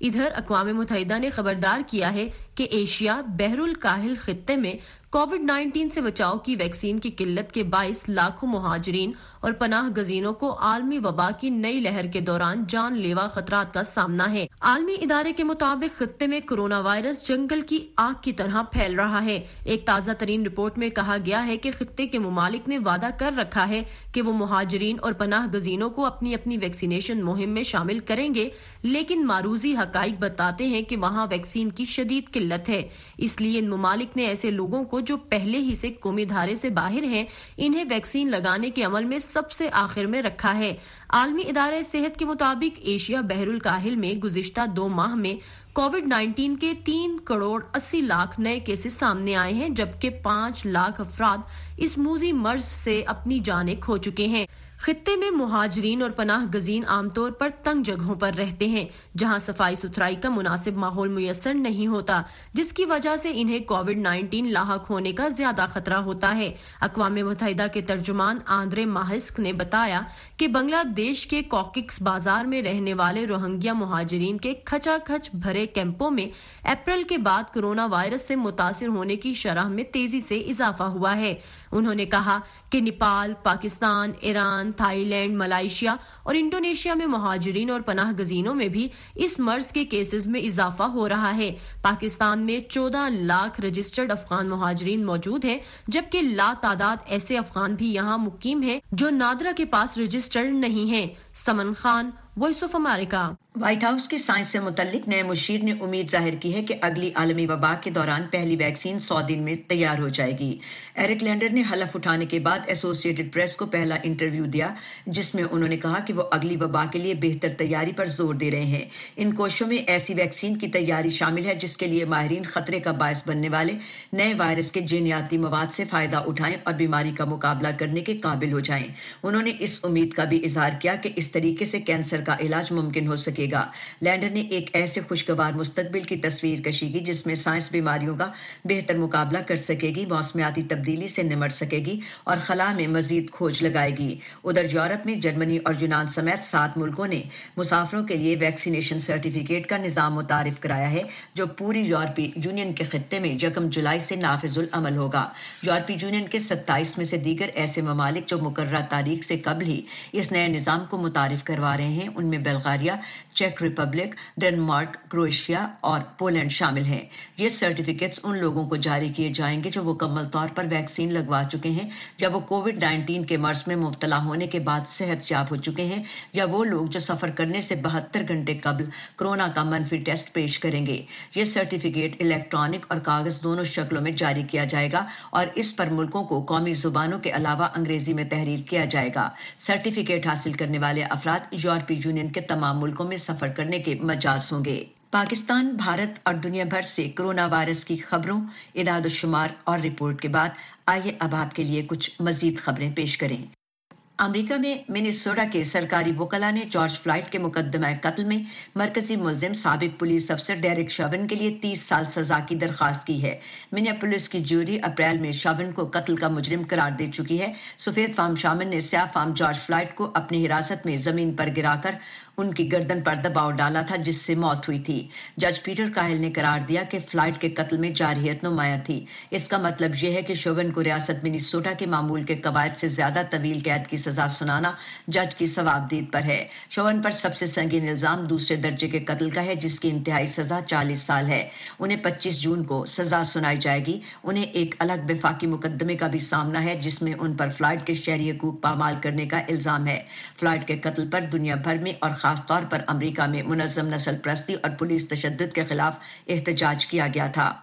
ادھر اقوام متحدہ نے خبردار کیا ہے کہ ایشیا بحر الکاہل خطے میں کووڈ نائنٹین سے بچاؤ کی ویکسین کی قلت کے باعث لاکھوں مہاجرین اور پناہ گزینوں کو عالمی وبا کی نئی لہر کے دوران جان لیوا خطرات کا سامنا ہے۔ عالمی ادارے کے مطابق خطے میں کرونا وائرس جنگل کی آگ کی طرح پھیل رہا ہے۔ ایک تازہ ترین رپورٹ میں کہا گیا ہے کہ خطے کے ممالک نے وعدہ کر رکھا ہے کہ وہ مہاجرین اور پناہ گزینوں کو اپنی اپنی ویکسینیشن مہم میں شامل کریں گے، لیکن معروضی حقائق بتاتے ہیں کہ وہاں ویکسین کی شدید قلت ہے۔ اس لیے ان ممالک نے ایسے لوگوں کو جو پہلے ہی سے قومی دھارے سے باہر ہیں، انہیں ویکسین لگانے کے عمل میں سب سے آخر میں رکھا ہے۔ عالمی ادارہ صحت کے مطابق ایشیا بحر الکاہل میں گزشتہ دو ماہ میں کووڈ نائنٹین کے تین کروڑ اسی لاکھ نئے کیسز سامنے آئے ہیں، جبکہ پانچ لاکھ افراد اس موزی مرض سے اپنی جانیں کھو چکے ہیں۔ خطے میں مہاجرین اور پناہ گزین عام طور پر تنگ جگہوں پر رہتے ہیں، جہاں صفائی ستھرائی کا مناسب ماحول میسر نہیں ہوتا، جس کی وجہ سے انہیں کووڈ نائنٹین لاحق ہونے کا زیادہ خطرہ ہوتا ہے۔ اقوام متحدہ کے ترجمان آندرے ماہسک نے بتایا کہ بنگلہ دیش کے کوککس بازار میں رہنے والے روہنگیا مہاجرین کے کھچا کھچ بھرے کیمپوں میں اپریل کے بعد کرونا وائرس سے متاثر ہونے کی شرح میں تیزی سے اضافہ ہوا ہے۔ انہوں نے کہا کہ Nepal, Pakistan, Iran Thailand Malaysia اور انڈونیشیا میں مہاجرین اور پناہ گزینوں میں بھی اس مرض کے کیسز میں اضافہ ہو رہا ہے۔ پاکستان میں چودہ لاکھ رجسٹرڈ افغان مہاجرین موجود ہیں، جبکہ لا تعداد ایسے افغان بھی یہاں مقیم ہیں جو نادرا کے پاس رجسٹرڈ نہیں ہیں۔ سمن Khan, voice of America. White house کے سائنس سے متعلق نئے مشیر نے امید ظاہر کی ہے کہ اگلی عالمی وبا کے دوران پہلی ویکسین سو دن میں تیار ہو جائے گی۔ ایرک لینڈر نے حلف اٹھانے کے بعد ایسوسیٹڈ پریس کو پہلا انٹرویو دیا، جس میں انہوں نے کہا کہ وہ اگلی وبا کے لیے بہتر تیاری پر زور دے رہے ہیں۔ ان کوششوں میں ایسی ویکسین کی تیاری شامل ہے جس کے لیے ماہرین خطرے کا باعث بننے والے نئے وائرس کے جینیاتی مواد سے فائدہ اٹھائیں اور بیماری کا مقابلہ کرنے کے قابل ہو جائیں۔ انہوں نے اس امید کا بھی اظہار کیا کہ اس طریقے سے کینسر کا علاج ممکن ہو سکے۔ سکے گا۔ لینڈر نے ایک ایسے خوشگوار مستقبل کی تصویر کشی کی جس میں سائنس بیماریوں کا بہتر مقابلہ کر سکے گی، موسمیاتی تبدیلی سے نمٹ سکے گی اور خلا میں مزید کھوج لگائے گی۔ ادھر یورپ میں جرمنی اور یونان سمیت سات ملکوں نے مسافروں کے لیے ویکسینیشن سرٹیفکیٹ کا نظام متعارف کرایا ہے، جو پوری یورپی یونین کے خطے میں یکم جولائی سے نافذ العمل ہوگا۔ یورپی یونین کے ستائیس میں سے دیگر ایسے ممالک جو مقررہ تاریخ سے قبل ہی اس نئے نظام کو متعارف کروا رہے ہیں، ان میں بلغاریہ چیک ریپبلک ڈینمارک کروشیا اور پولینڈ شامل ہیں۔ یہ سرٹیفکیٹس ان لوگوں کو جاری کیے جائیں گے جو مکمل طور پر ویکسین لگوا چکے ہیں یا وہ کووڈ نائنٹین کے مرض میں مبتلا ہونے کے بعد صحت یاب ہو چکے ہیں یا وہ لوگ جو سفر کرنے سے بہتر گھنٹے قبل کرونا کا منفی ٹیسٹ پیش کریں گے۔ یہ سرٹیفکیٹ الیکٹرانک اور کاغذ دونوں شکلوں میں جاری کیا جائے گا اور اس پر ملکوں کو قومی زبانوں کے علاوہ انگریزی میں تحریر کیا جائے گا۔ سرٹیفکیٹ حاصل کرنے والے افراد یورپی یونین کے تمام ملکوں میں سفر کرنے کے مجاز ہوں گے۔ پاکستان، بھارت اور دنیا بھر سے کرونا وائرس کی خبروں، اداد و شمار اور رپورٹ کے بعد آئیے اب آپ کے لیے کچھ مزید خبریں پیش کریں۔ امریکہ میں منیسوٹا کے سرکاری وکلا نے جارج فلائٹ کے مقدمہ قتل میں مرکزی ملزم سابق پولیس افسر ڈیرک شاون کے لیے تیس سال سزا کی درخواست کی ہے۔ منیا پولیس کی جوری اپریل میں شاون کو قتل کا مجرم قرار دے چکی ہے۔ سفید فام شامن نے سیاہ فام جارج فلائٹ کو اپنی حراست میں زمین پر گرا کر ان کی گردن پر دباؤ ڈالا تھا جس سے موت ہوئی تھی۔ جج پیٹر کاہل نے قرار دیا کہ فلائٹ کے قتل میں جارحیت نمایاں تھی۔ اس کا مطلب یہ ہے کہ شوبن کو ریاست منیسوٹا کے معمول کے قواعد سے زیادہ طویل قید کی سزا سنانا جج کی ثوابدید پر ہے۔ شوبن پر سب سے سنگین الزام دوسرے درجے کے قتل کا ہے جس کی انتہائی سزا چالیس سال ہے۔ انہیں پچیس جون کو سزا سنائی جائے گی۔ انہیں ایک الگ وفاقی مقدمے کا بھی سامنا ہے جس میں ان پر فلائٹ کے شہری حقوق پامال کرنے کا الزام ہے۔ فلائٹ کے قتل پر دنیا بھر میں اور خاص خاص طور پر امریکہ میں منظم نسل پرستی اور پولیس تشدد کے خلاف احتجاج کیا گیا تھا۔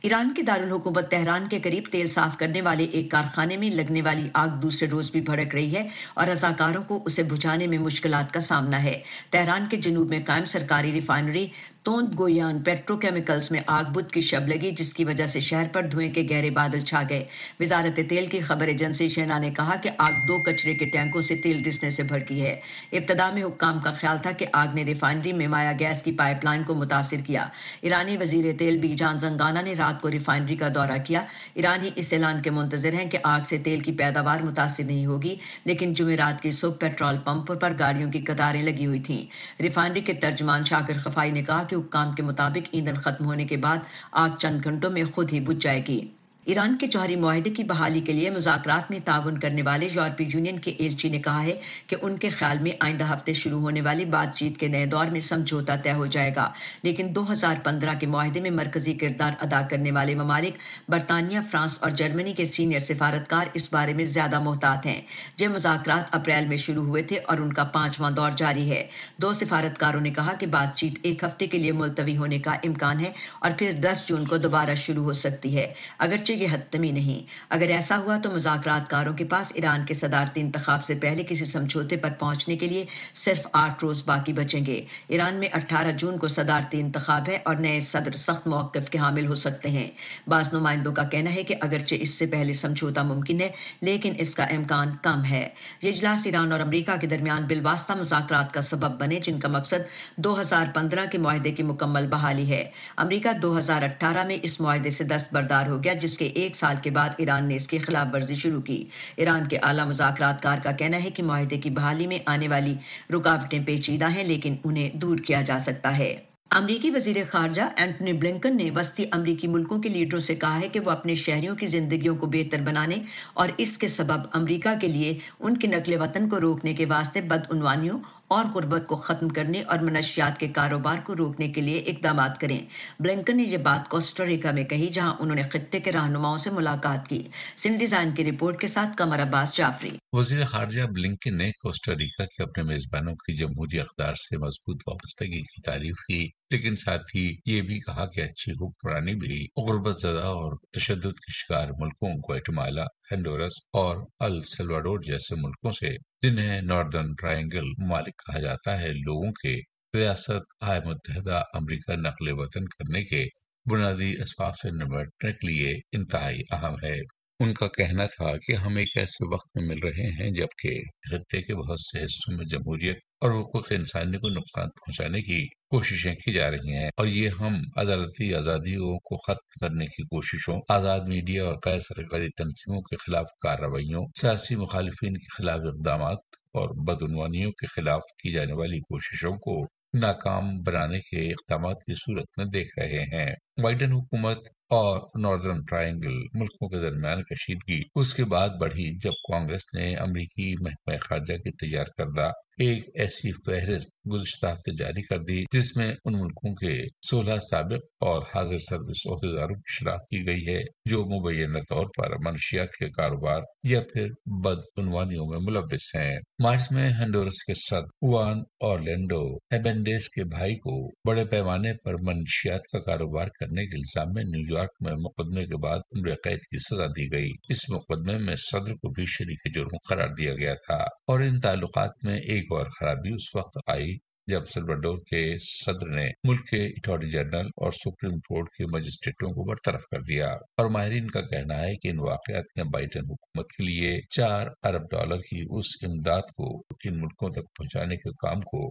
ایران کے دارالحکومت تہران کے قریب تیل صاف کرنے والے ایک کارخانے میں لگنے والی آگ دوسرے روز بھی بھڑک رہی ہے اور رضاکاروں کو اسے بجھانے میں مشکلات کا سامنا ہے۔ تہران کے جنوب میں قائم سرکاری ریفائنری توند گویان پیٹرو کیمیکلز میں آگ بدھ کی شب لگی، جس کی وجہ سے شہر پر دھوئیں کے گہرے بادل چھا گئے۔ وزارت تیل کی خبر ایجنسی شینا نے کہا کہ آگ دو کچرے کے ٹینکوں سے تیل رسنے سے بھڑکی ہے۔ ابتدا میں حکام کا خیال تھا کہ آگ نے ریفائنری میں مایا گیس کی پائپ لائن کو متاثر کیا۔ ایرانی وزیر تیل بی جان زنگانہ نے رات کو ریفائنری کا دورہ کیا۔ ایرانی اس اعلان کے منتظر ہیں کہ آگ سے تیل کی پیداوار متاثر نہیں ہوگی، لیکن جمعرات کی صبح پیٹرول پمپ پر گاڑیوں کی قطاریں لگی ہوئی تھیں۔ ریفائنری کے ترجمان شاکر خفائی نے کہا کہ کے حکام کے مطابق ایندھن ختم ہونے کے بعد آگ چند گھنٹوں میں خود ہی بجھ جائے گی۔ ایران کے جوہری معاہدے کی بحالی کے لیے مذاکرات میں تعاون کرنے والے یورپی یونین کے ایلچی جی نے کہا ہے کہ ان کے خیال میں آئندہ ہفتے شروع ہونے والی بات چیت کے نئے دور میں سمجھوتا طے ہو جائے گا۔ لیکن دو ہزار پندرہ کے معاہدے میں مرکزی کردار ادا کرنے والے ممالک برطانیہ، فرانس اور جرمنی کے سینئر سفارتکار اس بارے میں زیادہ محتاط ہیں۔ یہ مذاکرات اپریل میں شروع ہوئے تھے اور ان کا پانچواں دور جاری ہے۔ دو سفارتکاروں نے کہا کہ بات چیت ایک ہفتے کے لیے ملتوی ہونے کا امکان ہے اور پھر دس جون کو دوبارہ شروع ہو سکتی ہے۔ اگرچہ یہ حد تمی نہیں۔ اگر ایسا ہوا تو مذاکرات کاروں کے پاس ایران کے صدارتی انتخاب سے پہلے کسی سمجھوتے پر پہنچنے کے لیے صرف آٹھ روز باقی بچیں گے۔ ایران میں اٹھارہ جون کو صدارتی انتخاب ہے اور نئے صدر سخت موقف کے حامل ہو سکتے ہیں۔ بعض نمائندوں کا کہنا ہے کہ اگرچہ اس سے پہلے سمجھوتا ممکن ہے، لیکن اس کا امکان کم ہے۔ یہ اجلاس ایران اور امریکہ کے درمیان بالواسطہ مذاکرات کا سبب بنے، جن کا مقصد دو ہزار پندرہ کے معاہدے کی مکمل بحالی ہے۔ امریکہ دو ہزار اٹھارہ میں اس معاہدے سے دستبردار ہو گیا، جس کے سے ایک سال کے بعد ایران نے اس کے خلاف ورزی شروع کی۔ ایران کے اعلیٰ مذاکرات کار کا کہنا ہے کہ معاہدے کی بحالی میں آنے والی رکاوٹیں پیچیدہ ہیں، لیکن انہیں دور کیا جا سکتا ہے۔ امریکی وزیر خارجہ اینٹنی بلنکن نے وسطی امریکی ملکوں کے لیڈروں سے کہا ہے کہ وہ اپنے شہریوں کی زندگیوں کو بہتر بنانے اور اس کے سبب امریکہ کے لیے ان کے نقل وطن کو روکنے کے واسطے بدعنوانیوں اور غربت کو ختم کرنے اور منشیات کے کاروبار کو روکنے کے لیے اقدامات کریں۔ بلنکن نے یہ بات کوسٹریکا میں کہی جہاں انہوں نے خطے کے رہنماؤں سے ملاقات کی۔ سن ڈیزائن کی رپورٹ کے ساتھ کمر عباس جعفری۔ وزیر خارجہ بلنکن نے کوسٹریکا کے اپنے میزبانوں کی جمہوری اقدار سے مضبوط وابستگی کی تعریف کی۔ لیکن ساتھ ہی یہ بھی کہا کہ اچھی حکمرانی بھی غربت زدہ اور تشدد کے شکار ملکوں گوئٹمالا ہنڈورس اور السلواڈور جیسے ملکوں سے جنہیں ناردرن ٹرائنگل ممالک کہا جاتا ہے، لوگوں کے ریاست آئے متحدہ امریکہ نقل وطن کرنے کے بنیادی اسباب سے نمٹنے کے لیے انتہائی اہم ہے۔ ان کا کہنا تھا کہ ہم ایک ایسے وقت میں مل رہے ہیں جبکہ خطے کے بہت سے حصوں میں جمہوریت اور حقوق انسانی کو نقصان پہنچانے کی کوششیں کی جا رہی ہیں اور یہ ہم عدالتی آزادیوں کو ختم کرنے کی کوششوں، آزاد میڈیا اور غیر سرکاری تنظیموں کے خلاف کارروائیوں، سیاسی مخالفین کے خلاف اقدامات اور بدعنوانیوں کے خلاف کی جانے والی کوششوں کو ناکام بنانے کے اقدامات کی صورت میں دیکھ رہے ہیں۔ بائیڈن حکومت اور ناردرن ٹرائنگل ملکوں کے درمیان کشیدگی اس کے بعد بڑھی جب کانگریس نے امریکی محکمہ خارجہ کی تیار کردہ ایک ایسی فہرست گزشتہ ہفتے جاری کر دی، جس میں ان ملکوں کے سولہ سابق اور حاضر سروس عہدیداروں کی شناخت کی گئی ہے، جو مبینہ طور پر منشیات کے کاروبار یا پھر بدعنوانیوں میں ملوث ہیں۔ مارچ میں ہنڈورس کے صدر وان اور لینڈو ایبنڈیس کے بھائی کو بڑے پیمانے پر منشیات کا کاروبار کرنے کے الزام میں نیو یارک میں مقدمے کے بعد عمر قید کی سزا دی گئی۔ اس مقدمے میں صدر کو بھی شریک جرم قرار دیا گیا تھا اور ان تعلقات میں ایک ایک اور خرابی اس وقت آئی جب سلوڈور کے صدر نے ملک کے اٹارنی جنرل اور سپریم کورٹ کے مجسٹریٹوں کو برطرف کر دیا۔ اور ماہرین کا کہنا ہے کہ ان واقعات نے بائیڈن حکومت کے لیے چار ارب ڈالر کی اس امداد کو ان ملکوں تک پہنچانے کے کام کو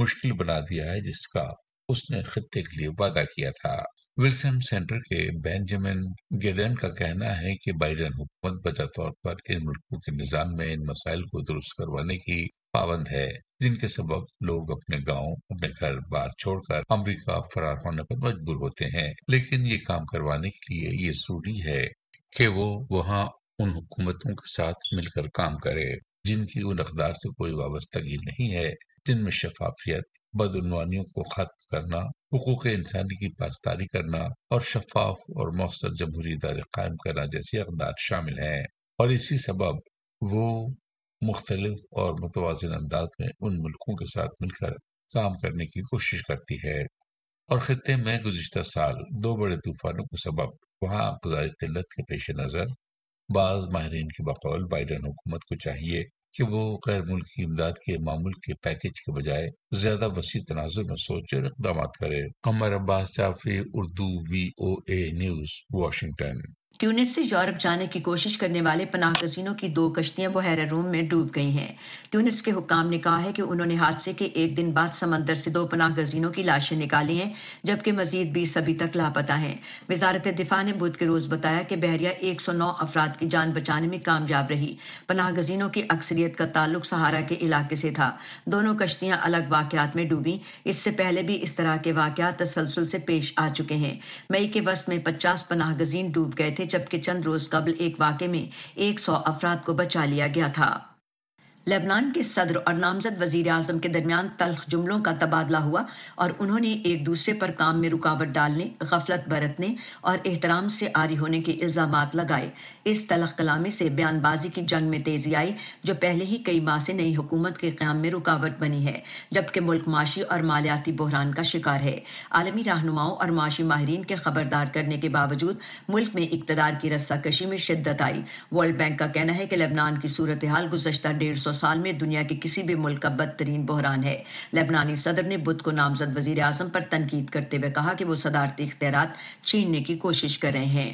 مشکل بنا دیا ہے جس کا اس نے خطے کے لیے وعدہ کیا تھا۔ ولسن سینٹر کے بینجمن گیڈن کا کہنا ہے کہ بائیڈن حکومت بجا طور پر ان ملکوں کے نظام میں ان مسائل کو درست کروانے کی پابند ہے، جن کے سبب لوگ اپنے گاؤں، اپنے گھر بار چھوڑ کر امریکہ فرار ہونے پر مجبور ہوتے ہیں۔ لیکن یہ کام کروانے کے لیے یہ ضروری ہے کہ وہ وہاں ان حکومتوں کے ساتھ مل کر کام کرے، جن کی ان اقدار سے کوئی وابستگی نہیں ہے، جن میں شفافیت بدعنوانیوں کو ختم کرنا، حقوق انسانی کی پاسداری کرنا اور شفاف اور مؤثر جمہوری ادارے قائم کرنا جیسی اقدار شامل ہیں۔ اور اسی سبب وہ مختلف اور متوازن انداز میں ان ملکوں کے ساتھ مل کر کام کرنے کی کوشش کرتی ہے۔ اور خطے میں گزشتہ سال دو بڑے طوفانوں کے سبب وہاں غذائی قلت کے پیش نظر، بعض ماہرین کی بقول بائیڈن حکومت کو چاہیے کہ وہ غیر ملکی امداد کے معمول کے پیکج کے بجائے زیادہ وسیع تناظر میں سوچ اور اقدامات کرے۔ Umar Abbas Jafri, Urdu V O A news Washington Tunis سے یورپ جانے کی کوشش کرنے والے پناہ گزینوں کی دو کشتیاں بحیرہ روم میں ڈوب گئی ہیں۔ ٹیونس کے حکام نے کہا ہے کہ انہوں نے حادثے کے ایک دن بعد سمندر سے دو پناہ گزینوں کی لاشیں نکالی ہیں، جبکہ مزید بیس ابھی تک لاپتہ ہیں۔ وزارت دفاع نے بدھ کے روز بتایا کہ بحریہ ایک سو نو افراد کی جان بچانے میں کامیاب رہی۔ پناہ گزینوں کی اکثریت کا تعلق سہارا کے علاقے سے تھا۔ دونوں کشتیاں الگ واقعات میں ڈوبی اس سے پہلے بھی اس طرح کے واقعات تسلسل سے پیش آ چکے ہیں۔ مئی کے وسط میں پچاس پناہ گزین ڈوب گئے تھے جبکہ چند روز قبل ایک واقعے میں ایک سو افراد کو بچا لیا گیا تھا۔ لیبنان کے صدر اور نامزد وزیر اعظم کے درمیان تلخ جملوں کا تبادلہ ہوا اور انہوں نے ایک دوسرے پر کام میں رکاوٹ ڈالنے، غفلت برتنے اور احترام سے آری ہونے کے الزامات لگائے۔ اس تلخ کلامی سے بیان بازی کی جنگ میں تیزی آئی، جو پہلے ہی کئی ماہ سے نئی حکومت کے قیام میں رکاوٹ بنی ہے، جبکہ ملک معاشی اور مالیاتی بحران کا شکار ہے۔ عالمی رہنماؤں اور معاشی ماہرین کے خبردار کرنے کے باوجود ملک میں اقتدار کی رسہ کشی میں شدت آئی۔ ورلڈ بینک کا کہنا ہے کہ لیبنان کی صورتحال گزشتہ ڈیڑھ سو سال میں دنیا کے کسی بھی ملک کا بدترین بحران ہے۔ لبنانی صدر نے بدھ کو نامزد وزیر اعظم پر تنقید کرتے ہوئے کہا کہ وہ صدارتی اختیارات چھیننے کی کوشش کر رہے ہیں۔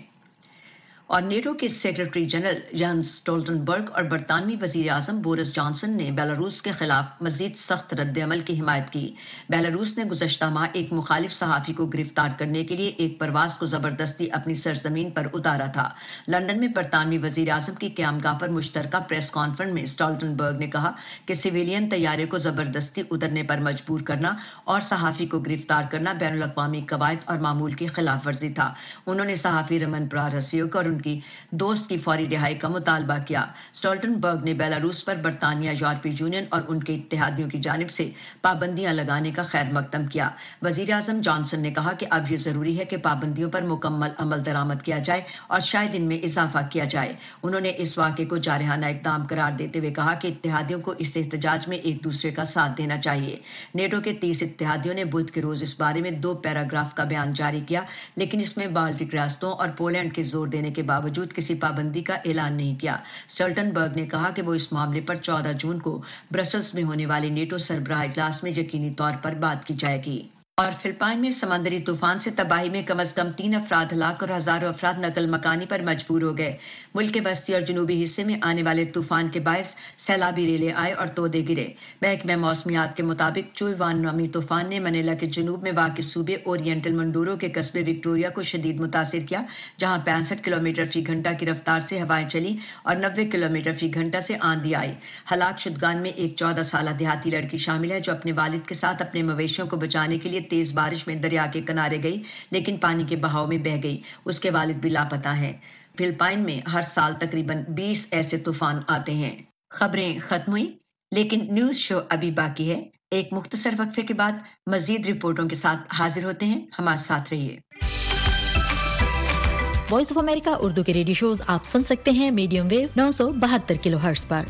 اور نیٹو کے سیکرٹری جنرل جان سٹولٹنبرگ اور برطانوی وزیر اعظم بورس جانسن نے بیلاروس کے خلاف مزید سخت رد عمل کی حمایت کی۔ بیلاروس نے گزشتہ ماہ ایک مخالف صحافی کو گرفتار کرنے کے لیے ایک پرواز کو زبردستی اپنی سرزمین پر اتارا تھا۔ لندن میں برطانوی وزیر اعظم کی قیام گاہ پر مشترکہ پریس کانفرنس میں سٹولٹنبرگ نے کہا کہ سویلین طیارے کو زبردستی اترنے پر مجبور کرنا اور صحافی کو گرفتار کرنا بین الاقوامی قواعد اور معمول کی خلاف ورزی تھا۔ انہوں نے صحافی رمن پرارسیوک اور ان کی دوست کی فوری رہائی کا مطالبہ کیا۔ سٹولٹن برگ نے بیلاروس پر برطانیہ، یورپی یونین اور ان کے اتحادیوں کی جانب سے پابندیاں لگانے کا خیر مقدم کیا۔ وزیر اعظم جانسن نے کہا کہ اب یہ ضروری ہے کہ پابندیوں پر مکمل عمل درآمد کیا جائے اور شاید ان میں اضافہ کیا جائے۔ انہوں نے اس واقعے کو جارحانہ اقدام قرار دیتے ہوئے کہا کہ اتحادیوں کو اس احتجاج میں ایک دوسرے کا ساتھ دینا چاہیے۔ نیٹو کے تیس اتحادیوں نے بدھ کے روز اس بارے میں دو پیراگراف کا بیان جاری کیا، لیکن اس میں بالٹک ریاستوں اور پولینڈ کے زور دینے کے باوجود کسی پابندی کا اعلان نہیں کیا۔ سلٹن برگ نے کہا کہ وہ اس معاملے پر چودہ جون کو برسلز میں ہونے والی نیٹو سربراہ اجلاس میں یقینی طور پر بات کی جائے گی۔ اور فلپائن میں سمندری طوفان سے تباہی میں کم از کم تین افراد ہلاک اور ہزاروں افراد نقل مکانی پر مجبور ہو گئے۔ ملک کے وسطی اور جنوبی حصے میں آنے والے طوفان کے باعث سیلابی ریلے آئے اور تودے گرے۔ محکمہ موسمیات کے مطابق چوئیوان نامی طوفان نے منیلا کے جنوب میں واقع صوبے اورینٹل منڈورو کے قصبے وکٹوریا کو شدید متاثر کیا، جہاں پینسٹھ کلو میٹر فی گھنٹہ کی رفتار سے ہوائیں چلی اور نوے کلو میٹر فی گھنٹہ سے آندھی آئی۔ ہلاک شدگان میں ایک چودہ سالہ دیہاتی لڑکی شامل ہے جو اپنے والد کے ساتھ اپنے مویشیوں کو بچانے کے لیے تیز بارش میں دریا کے کنارے گئی لیکن پانی کے بہاؤ میں بہ گئی۔ اس کے والد بھی لاپتہ ہے فلپائن میں ہر سال تقریباً بیس ایسے طوفان آتے ہیں۔ خبریں ختم ہوئی لیکن نیوز شو ابھی باقی ہے۔ ایک مختصر وقفے کے بعد مزید رپورٹوں کے ساتھ حاضر ہوتے ہیں۔ ہمارے ساتھ رہیے۔ وائس آف امریکہ اردو کے ریڈیو شوز آپ سن سکتے ہیں میڈیم ویو نو سو بہتر کلو ہرس پر۔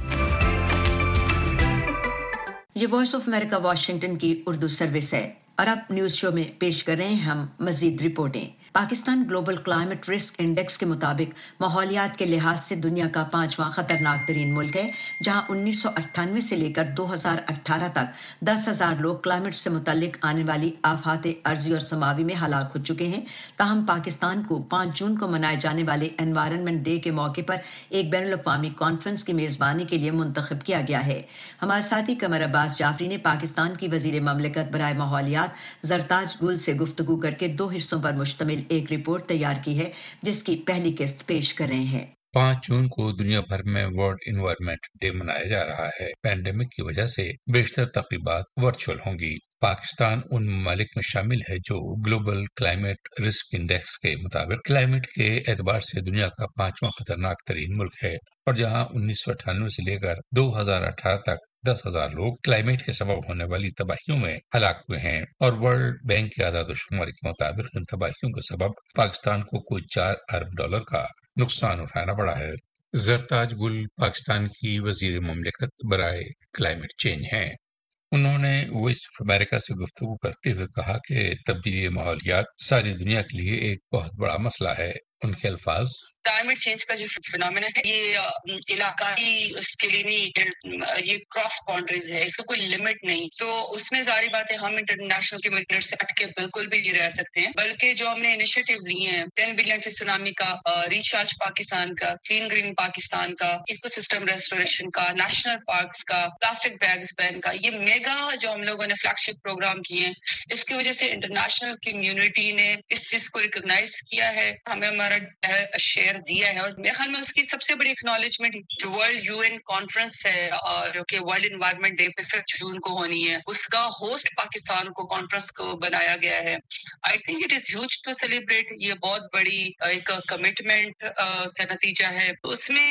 یہ وائس آف امریکہ واشنگٹن کی اردو سروس ہے۔ عرب نیوز شو میں پیش کر رہے ہیں ہم مزید رپورٹیں۔ Pakistan global climate risk index کے مطابق ماحولیات کے لحاظ سے دنیا کا پانچواں خطرناک ترین ملک ہے، جہاں انیس سو اٹھانوے سے لے کر دو ہزار اٹھارہ تک دس ہزار لوگ کلائمیٹ سے متعلق آنے والی آفات عرضی اور سماوی میں ہلاک ہو چکے ہیں۔ تاہم، پاکستان کو پانچ جون کو منائے جانے والے انوائرمنٹ ڈے کے موقع پر ایک بین الاقوامی کانفرنس کی میزبانی کے لیے منتخب کیا گیا ہے۔ ہمارے ساتھی قمر عباس جعفری نے پاکستان کی وزیر مملکت برائے ماحولیات زرتاج گل سے گفتگو کر کے دو حصوں پر مشتمل ایک رپورٹ تیار کی ہے، جس کی پہلی قسط پیش کر رہے ہیں۔ پانچ جون کو دنیا بھر میں ورلڈ انوائرمنٹ ڈے منایا جا رہا ہے۔ پینڈیمک کی وجہ سے بیشتر تقریبات ورچوئل ہوں گی۔ پاکستان ان ممالک میں شامل ہے جو گلوبل کلائمیٹ رسک انڈیکس کے مطابق کلائمیٹ کے اعتبار سے دنیا کا پانچواں خطرناک ترین ملک ہے اور جہاں انیس سو اٹھانوے سے لے کر دو ہزار اٹھارہ تک دس ہزار لوگ کلائمیٹ کے سبب ہونے والی تباہیوں میں ہلاک ہوئے ہیں اور ورلڈ بینک کے اعداد و شمار کے مطابق ان تباہیوں کے سبب پاکستان کو کوئی چار ارب ڈالر کا نقصان اٹھانا پڑا ہے۔ زرتاج گل پاکستان کی وزیر مملکت برائے کلائمیٹ چینج ہیں۔ انہوں نے وائس آف امریکہ سے گفتگو کرتے ہوئے کہا کہ تبدیلی ماحولیات ساری دنیا کے لیے ایک بہت بڑا مسئلہ ہے۔ ان کے الفاظ کلائمیٹ چینج کا جو فنامنا ہے یہ علاقائی اس کے لیے نہیں یہ کراس باؤنڈریز ہے اس کا کوئی لمٹ نہیں تو اس میں ساری بات ہے ہم انٹرنیشنل کے مینٹ سے اٹ کے بالکل بھی نہیں رہ سکتے ہیں بلکہ جو ہم نے انیشیٹو لیے ہیں ٹین بلین فی سونامی کا ریچارج پاکستان کا کلین گرین پاکستان کا ایکو سسٹم ریسٹوریشن کا نیشنل پارکس کا پلاسٹک بیگز بین کا یہ میگا جو ہم لوگوں نے فلیگ شپ پروگرام کیے ہیں اس کی وجہ سے انٹرنیشنل کمیونٹی نے اس چیز کو ریکگنائز کیا ہے ہمیں ہمارا شیئر کر دیا ہے اور میرے خیال میں اس کی سب سے بڑی اکنالجمنٹ جو ورلڈ یو این کانفرنس ہے، اور جو کہ ورلڈ انوائرمنٹ ڈے پہ ففتھ جون کو ہونی ہے، اس کا ہوسٹ پاکستان کو کانفرنس کو بنایا گیا ہے۔ I think it is huge to celebrate یہ بہت بڑی ایک کمٹمنٹ کا نتیجہ ہے۔ اس میں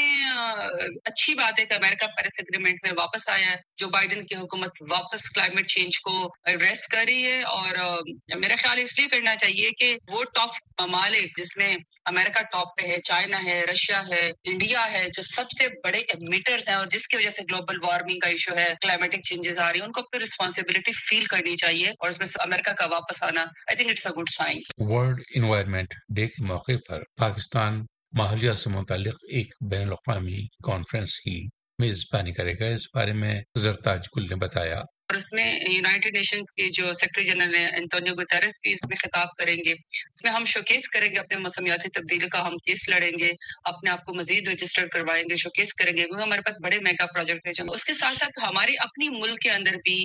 اچھی بات ہے کہ امریکہ پیرس اگریمنٹ میں واپس آیا ہے۔ جو بائیڈن کی حکومت واپس کلائمیٹ چینج کو ایڈریس کر رہی ہے، اور میرا خیال اس لیے کرنا چاہیے کہ وہ ٹاپ ممالک جس میں امریکہ ٹاپ پہ ہے چائنا ہے، رشیا ہے، انڈیا ہے، جو سب سے بڑے ایمیٹرز ہیں اور جس کی وجہ سے گلوبل وارمنگ کا ایشو ہے کلائمیٹک چینجز آ رہی ہیں، ان کو اپنی ریسپانسبلٹی فیل کرنی چاہیے اور اس میں سے امریکہ کا واپس آنا I think it's a good sign world environment day کے موقع پر پاکستان ماحولیات سے متعلق ایک بین الاقوامی کانفرنس کی میزبانی کرے گا۔ اس بارے میں زرتاج گل نے بتایا۔ اور اس میں یونائٹڈ نیشنز کے جو سیکٹری جنرل ہیں انتونیو گوتیرس بھی اس میں خطاب کریں گے۔ اس میں ہم شوکیس کریں گے اپنے موسمیاتی تبدیلی کا، ہم کیس لڑیں گے، اپنے آپ کو مزید رجسٹر کروائیں گے شوکیس کریں گے، کیونکہ ہمارے پاس بڑے میگا پروجیکٹ ہیں۔ جو اس کے ساتھ ساتھ ہمارے اپنی ملک کے اندر بھی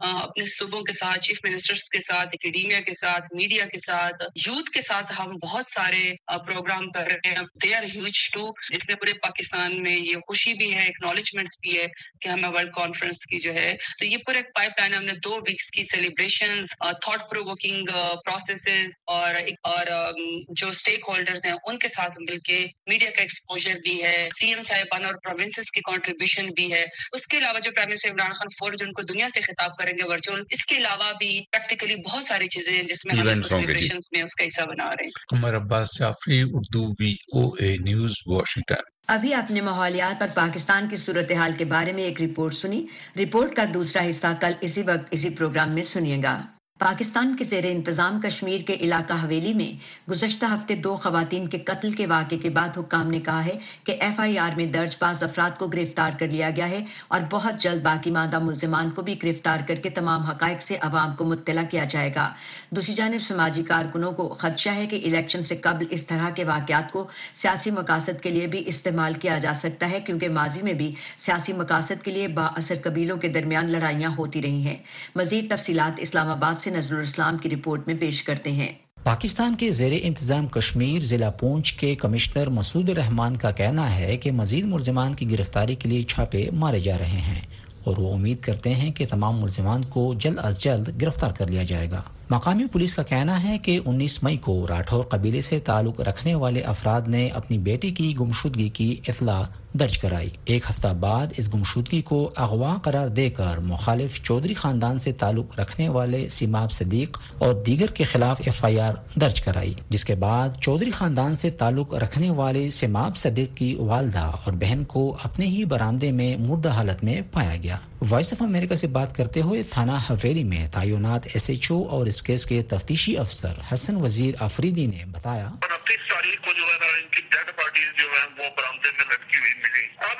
اپنے صوبوں کے ساتھ چیف منسٹرز کے ساتھ اکیڈیمیا کے ساتھ میڈیا کے ساتھ یوتھ کے ساتھ ہم بہت سارے پروگرام کر رہے ہیں۔ دے آر ہیوج ٹو جس میں پورے پاکستان میں یہ خوشی بھی ہے اکنالجمنٹس بھی ہے کہ ہمیں ورلڈ کانفرنس کی جو ہے، تو یہ پورے پروڈکٹ پائپ لائن ہم نے دو ویکس کی سیلیبریشن تھاٹ پروکنگ پروسیسز اور اور um, جو اسٹیک ہولڈرز ہیں ان کے ساتھ مل کے میڈیا کا ایکسپوجر بھی ہے سی ایم صاحبان اور پروونسز کی کانٹریبیوشن بھی ہے۔ اس کے علاوہ جو prime minister Imran Khan for جن کو دنیا سے خطاب کریں گے ورچوئل اس کے علاوہ بھی پریکٹیکلی بہت ساری چیزیں ہیں جس میں ہم سیلیبریشن میں اس کا حصہ بنا رہے ہیں۔ Umar Abbas Jafri Urdu V O A news Washington. ابھی آپ نے ماحولیات پر پاکستان کی صورتحال کے بارے میں ایک رپورٹ سنی۔ رپورٹ کا دوسرا حصہ کل اسی وقت اسی پروگرام میں سنیے گا۔ پاکستان کے زیر انتظام کشمیر کے علاقہ حویلی میں گزشتہ ہفتے دو خواتین کے قتل کے واقعے کے بعد حکام نے کہا ہے کہ ایف آئی آر میں درج بعض افراد کو گرفتار کر لیا گیا ہے اور بہت جلد باقی مادہ ملزمان کو بھی گرفتار کر کے تمام حقائق سے عوام کو مطلع کیا جائے گا۔ دوسری جانب سماجی کارکنوں کو خدشہ ہے کہ الیکشن سے قبل اس طرح کے واقعات کو سیاسی مقاصد کے لیے بھی استعمال کیا جا سکتا ہے کیونکہ ماضی میں بھی سیاسی مقاصد کے لیے با اثر قبیلوں کے درمیان لڑائیاں ہوتی رہی ہیں۔ مزید تفصیلات اسلام آباد سے نظر الاسلام کی رپورٹ میں پیش کرتے ہیں۔ پاکستان کے زیر انتظام کشمیر ضلع پونچھ کے کمشنر مسعود رحمان کا کہنا ہے کہ مزید ملزمان کی گرفتاری کے لیے چھاپے مارے جا رہے ہیں اور وہ امید کرتے ہیں کہ تمام ملزمان کو جلد از جلد گرفتار کر لیا جائے گا۔ مقامی پولیس کا کہنا ہے کہ انیس مئی کو راٹھور قبیلے سے تعلق رکھنے والے افراد نے اپنی بیٹی کی گمشدگی کی اطلاع درج کرائی۔ ایک ہفتہ بعد اس گمشدگی کو اغوا قرار دے کر مخالف چودھری خاندان سے تعلق رکھنے والے سیماب صدیق اور دیگر کے خلاف ایف آئی آر درج کرائی، جس کے بعد چودھری خاندان سے تعلق رکھنے والے سیماب صدیق کی والدہ اور بہن کو اپنے ہی برامدے میں مردہ حالت میں پایا گیا۔ وائس آف امریکہ سے بات کرتے ہوئے تھانہ حویلی میں تعینات، ایس ایچ او اور اس کیس کے تفتیشی افسر حسن وزیر آفریدی نے بتایا انتیس تاریخ کو جو ہے ان کی ڈیڈ پارٹیز جو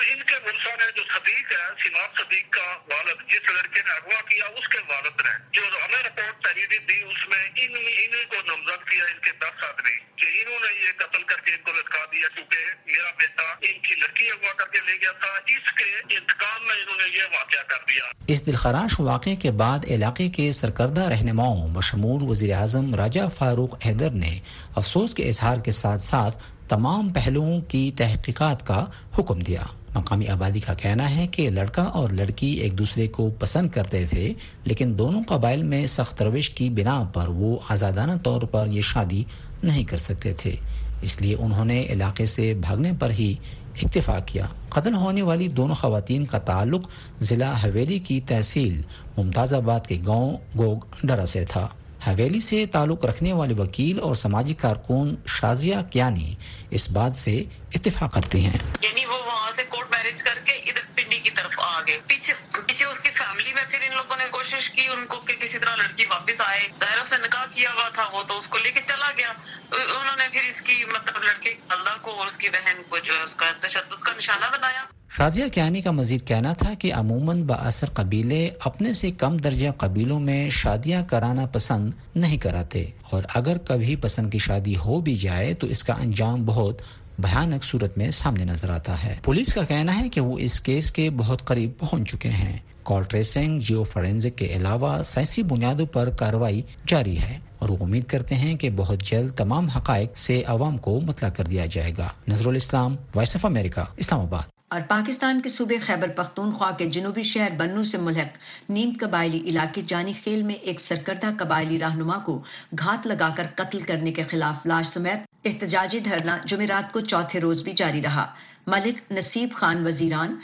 سماج صدیق ہے سیمان صدیق کا والد، جس لڑکے نے اغوا کیا، اس کے والد نے جو ہمیں رپورٹ تحریری دی، اس میں ان ان کو نمزد کیا، ان کے دس آدمی، کہ انہوں نے یہ قتل کر کے ان کو لٹکا دیا کیونکہ میرا بیٹا ان کی لڑکی اغوا کر کے لے گیا تھا، اس کے انتقام میں انہوں نے یہ واقعہ کر دیا۔ اس دلخراش واقعے کے بعد علاقے کے سرکردہ رہنماؤں بشمول وزیر اعظم راجہ فاروق حیدر نے افسوس کے اظہار کے ساتھ ساتھ تمام پہلوؤں کی تحقیقات کا حکم دیا۔ مقامی آبادی کا کہنا ہے کہ لڑکا اور لڑکی ایک دوسرے کو پسند کرتے تھے، لیکن دونوں قبائل میں سخت روش کی بنا پر وہ آزادانہ طور پر یہ شادی نہیں کر سکتے تھے۔ اس لیے انہوں نے علاقے سے بھاگنے پر ہی اکتفا کیا۔ قتل ہونے والی دونوں خواتین کا تعلق ضلع حویلی کی تحصیل ممتاز آباد کے گاؤں گوگ ڈرا سے تھا۔ حویلی سے تعلق رکھنے والے وکیل اور سماجی کارکن شازیہ کیانی اس بات سے اتفاق کرتے ہیں۔ یعنی وہ وہاں سے کورٹ میرج کر کے ادھر پنڈی کی طرف آ گئے۔ پیچھے پیچھے اس کی فیملی میں پھر ان لوگوں نے کوشش کی، ان کو کہ کسی طرح لڑکی واپس آئے۔ ظاہر سے نکاح کیا ہوا تھا، وہ تو اس کو لے کے چلا گیا۔ انہوں نے پھر اس کی مطلب لڑکے اللہ کو اور اس کی بہن کو جو ہے اس کا تشدد کا نشانہ بنایا۔ شازیہ کیانی کا مزید کہنا تھا کہ عموماً باثر قبیلے اپنے سے کم درجہ قبیلوں میں شادیاں کرانا پسند نہیں کراتے۔ اور اگر کبھی پسند کی شادی ہو بھی جائے تو اس کا انجام بہت بھیانک صورت میں سامنے نظر آتا ہے۔ پولیس کا کہنا ہے کہ وہ اس کیس کے بہت قریب پہنچ چکے ہیں۔ کال ٹریسنگ، جیو فورینزک کے علاوہ سائنسی بنیادوں پر کاروائی جاری ہے اور وہ امید کرتے ہیں کہ بہت جلد تمام حقائق سے عوام کو مطلع کر دیا جائے گا۔ نظر الاسلام، وائس آف امریکہ، اسلام آباد۔ اور پاکستان کے صوبے خیبر پختونخوا کے جنوبی شہر بنو سے ملحق نیم قبائلی علاقے جانی خیل میں ایک سرکردہ قبائلی رہنما کو گھات لگا کر قتل کرنے کے خلاف لاش سمیت احتجاجی دھرنا جمعرات کو چوتھے روز بھی جاری رہا۔ ملک نصیب خان وزیران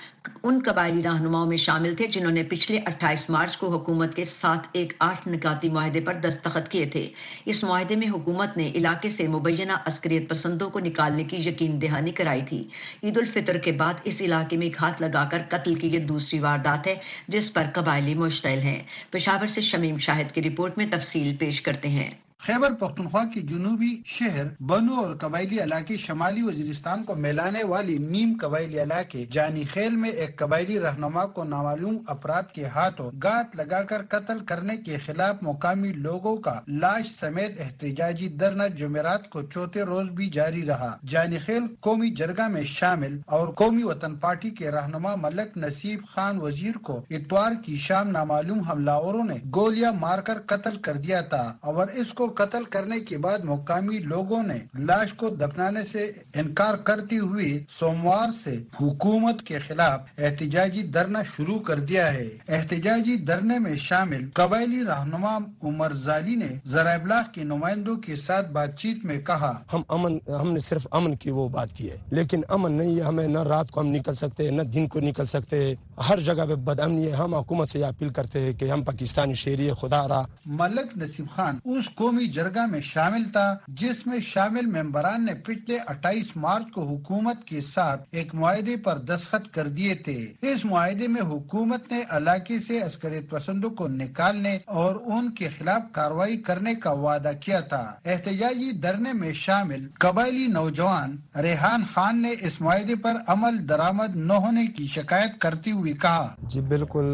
ان قبائلی رہنماؤں میں شامل تھے جنہوں نے پچھلے اٹھائیس مارچ کو حکومت کے ساتھ ایک آٹھ نکاتی معاہدے پر دستخط کیے تھے۔ اس معاہدے میں حکومت نے علاقے سے مبینہ عسکریت پسندوں کو نکالنے کی یقین دہانی کرائی تھی۔ عید الفطر کے بعد اس علاقے میں گھات لگا کر قتل کی یہ دوسری واردات ہے جس پر قبائلی مشتعل ہیں۔ پشاور سے شمیم شاہد کی رپورٹ میں تفصیل پیش کرتے ہیں۔ خیبر پختونخوا کی جنوبی شہر بنو اور قبائلی علاقے شمالی وزیرستان کو میلانے والی نیم قبائلی علاقے جانی خیل میں ایک قبائلی رہنما کو نامعلوم افراد کے ہاتھوں گات لگا کر قتل کرنے کے خلاف مقامی لوگوں کا لاش سمیت احتجاجی درنا جمعرات کو چوتھے روز بھی جاری رہا۔ جانی خیل قومی جرگہ میں شامل اور قومی وطن پارٹی کے رہنما ملک نصیب خان وزیر کو اتوار کی شام نامعلوم حملہ نے گولیاں مار کر قتل کر دیا تھا اور اس کو قتل کرنے کے بعد مقامی لوگوں نے لاش کو دفنانے سے انکار کرتی ہوئی سوموار سے حکومت کے خلاف احتجاجی دھرنا شروع کر دیا ہے۔ احتجاجی دھرنے میں شامل قبائلی رہنما عمر زالی نے ذرائع ابلاغ کے نمائندوں کے ساتھ بات چیت میں کہا ہم امن ہم نے صرف امن کی وہ بات کی ہے لیکن امن نہیں ہے ہمیں نہ رات کو ہم نکل سکتے نہ دن کو نکل سکتے۔ ہر جگہ پہ بد امنی ہے ہم حکومت سے یہ اپیل کرتے ہیں کہ ہم پاکستانی شہری خدا رہا۔ ملک نصیب خان اس قومی جرگہ میں شامل تھا، جس میں شامل ممبران نے پچھلے اٹھائیس مارچ کو حکومت کے ساتھ ایک معاہدے پر دستخط کر دیے تھے۔ اس معاہدے میں حکومت نے علاقے سے عسکریت پسندوں کو نکالنے اور ان کے خلاف کاروائی کرنے کا وعدہ کیا تھا۔ احتجاجی دھرنے میں شامل قبائلی نوجوان ریحان خان نے اس معاہدے پر عمل درامد نہ ہونے کی شکایت کرتی ہوئی کہا۔ جی بالکل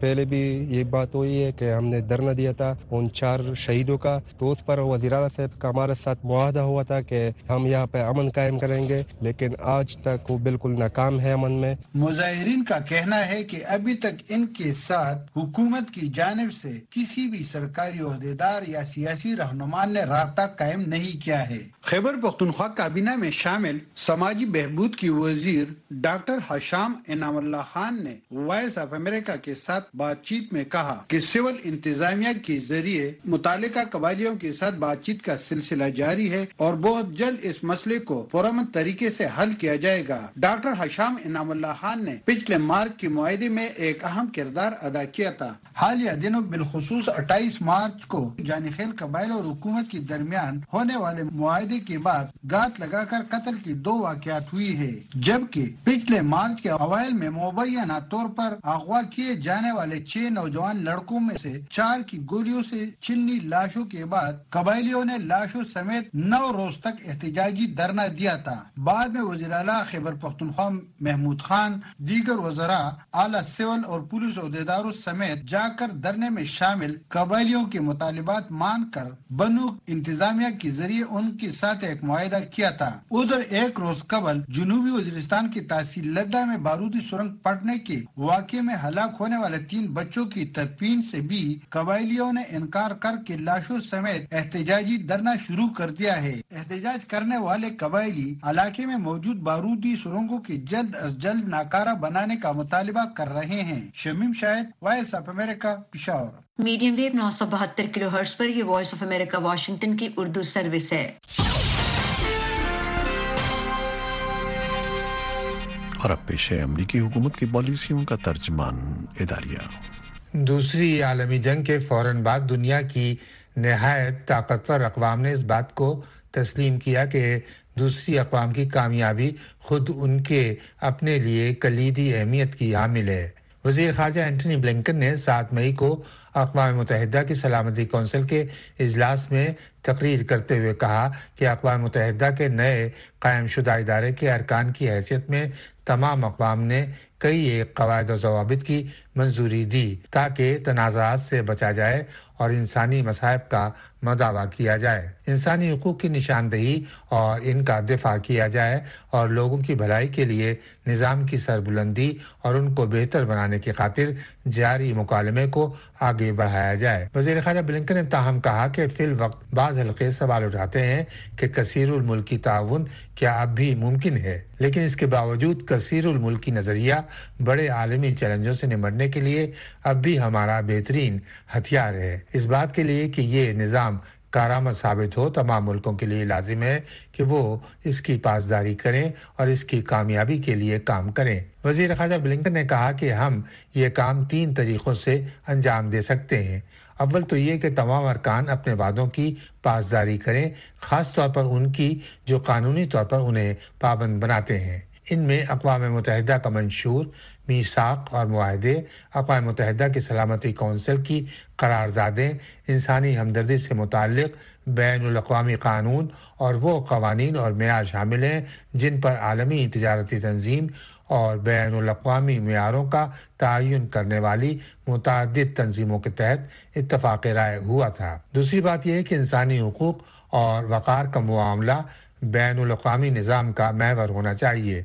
پہلے بھی یہ بات ہوئی ہے کہ ہم نے دھرنا دیا تھا۔ ان چار شہیدوں جو کا تو اس پر وزیر اعلیٰ صاحب کا ہمارے ساتھ معاہدہ ہوا تھا کہ ہم یہاں پہ امن قائم کریں گے، لیکن آج تک وہ بالکل ناکام ہے امن میں۔ مظاہرین کا کہنا ہے کہ ابھی تک ان کے ساتھ حکومت کی جانب سے کسی بھی سرکاری عہدیدار یا سیاسی رہنما نے رابطہ قائم نہیں کیا ہے۔ خیبر پختونخوا کابینہ میں شامل سماجی بہبود کی وزیر ڈاکٹر حشام انعام اللہ خان نے وائس آف امریکہ کے ساتھ بات چیت میں کہا کہ سول انتظامیہ کے ذریعے متعلقہ قبائلیوں کے ساتھ بات چیت کا سلسلہ جاری ہے اور بہت جلد اس مسئلے کو پرامن طریقے سے حل کیا جائے گا۔ ڈاکٹر حشام انعام اللہ خان نے پچھلے مارچ کے معاہدے میں ایک اہم کردار ادا کیا تھا۔ حالیہ دنوں بالخصوص اٹھائیس مارچ کو جانخیل قبائل اور حکومت کے درمیان ہونے والے معاہدے کے بعد گات لگا کر قتل کی دو واقعات ہوئی ہے جبکہ پچھلے مارچ کے اوائل میں مبینہ طور پر اغوا کیے جانے والے چھ نوجوان لڑکوں میں سے چار کی گولیوں سے چلنی لاش لاشوں کے بعد قبائلیوں نے لاشوں سمیت نو روز تک احتجاجی دھرنا دیا تھا۔ بعد میں وزیر اعلیٰ خیبر پختونخوا محمود خان، دیگر وزراء، اعلیٰ سول اور پولیس عہدیداروں سمیت جا کر دھرنے میں شامل قبائلیوں کے مطالبات مان کر بنو انتظامیہ کے ذریعے ان کے ساتھ ایک معاہدہ کیا تھا۔ ادھر ایک روز قبل جنوبی وزیرستان کی تحصیل لدہ میں بارودی سرنگ پٹنے کے واقعے میں ہلاک ہونے والے تین بچوں کی تدفین سے بھی قبائلیوں نے انکار کر کے لاش تشر سمیت احتجاجی دھرنا شروع کر دیا ہے احتجاج کرنے والے قبائلی علاقے میں موجود بارودی سرنگوں کی جلد از جلد ناکارہ بنانے کا مطالبہ کر رہے ہیں شمیم شاید voice of America Peshawar medium wave نو سو بہتر کلو ہرس پر یہ وائس آف امریکہ واشنگٹن کی اردو سروس ہے اور اب پیش ہے امریکی حکومت کی پالیسیوں کا ترجمان اداریہ دوسری عالمی جنگ کے فوراً بعد دنیا کی نہایت طاقتور اقوام نے اس بات کو تسلیم کیا کہ دوسری اقوام کی کامیابی خود ان کے اپنے لیے کلیدی اہمیت کی حامل ہے وزیر خارجہ اینٹنی بلنکن نے سات مئی کو اقوام متحدہ کی سلامتی کونسل کے اجلاس میں تقریر کرتے ہوئے کہا کہ اقوام متحدہ کے نئے قائم شدہ ادارے کے ارکان کی حیثیت میں تمام اقوام نے کئی ایک قواعد و ضوابط کی منظوری دی تاکہ تنازعات سے بچا جائے اور انسانی مصائب کا مداوع کیا جائے۔ انسانی حقوق کی نشاندہی اور ان کا دفاع کیا جائے اور لوگوں کی بھلائی کے لیے نظام کی سربلندی اور ان کو بہتر بنانے کی خاطر جاری مکالمے کو آگے بڑھایا جائے۔ وزیر خارجہ بلنکن نے تاہم کہا کہ فی الوقت بعض حلقے سوال اٹھاتے ہیں کہ کثیر الملکی تعاون کیا اب بھی ممکن ہے۔ لیکن اس کے باوجود کثیر الملکی نظریہ بڑے عالمی چیلنجوں سے نمٹنے کے لیے اب بھی ہمارا بہترین ہتھیار ہے۔ اس بات کے لیے کہ یہ نظام کارآمد ثابت ہو، تمام ملکوں کے لیے لازم ہے کہ وہ اس کی پاسداری کریں اور اس کی کامیابی کے لیے کام کریں۔ وزیر خارجہ بلنکن نے کہا کہ ہم یہ کام تین طریقوں سے انجام دے سکتے ہیں۔ اول تو یہ کہ تمام ارکان اپنے وعدوں کی پاسداری کریں، خاص طور پر ان کی جو قانونی طور پر انہیں پابند بناتے ہیں۔ ان میں اقوام متحدہ کا منشور میساق اور معاہدے اقوام متحدہ کی سلامتی کونسل کی قراردادیں، انسانی ہمدردی سے متعلق بین الاقوامی قانون اور وہ قوانین اور معیار شامل ہیں جن پر عالمی تجارتی تنظیم اور بین الاقوامی معیاروں کا تعین کرنے والی متعدد تنظیموں کے تحت اتفاق رائے ہوا تھا۔ دوسری بات یہ ہے کہ انسانی حقوق اور وقار کا معاملہ بین الاقوامی نظام کا محور ہونا چاہیے۔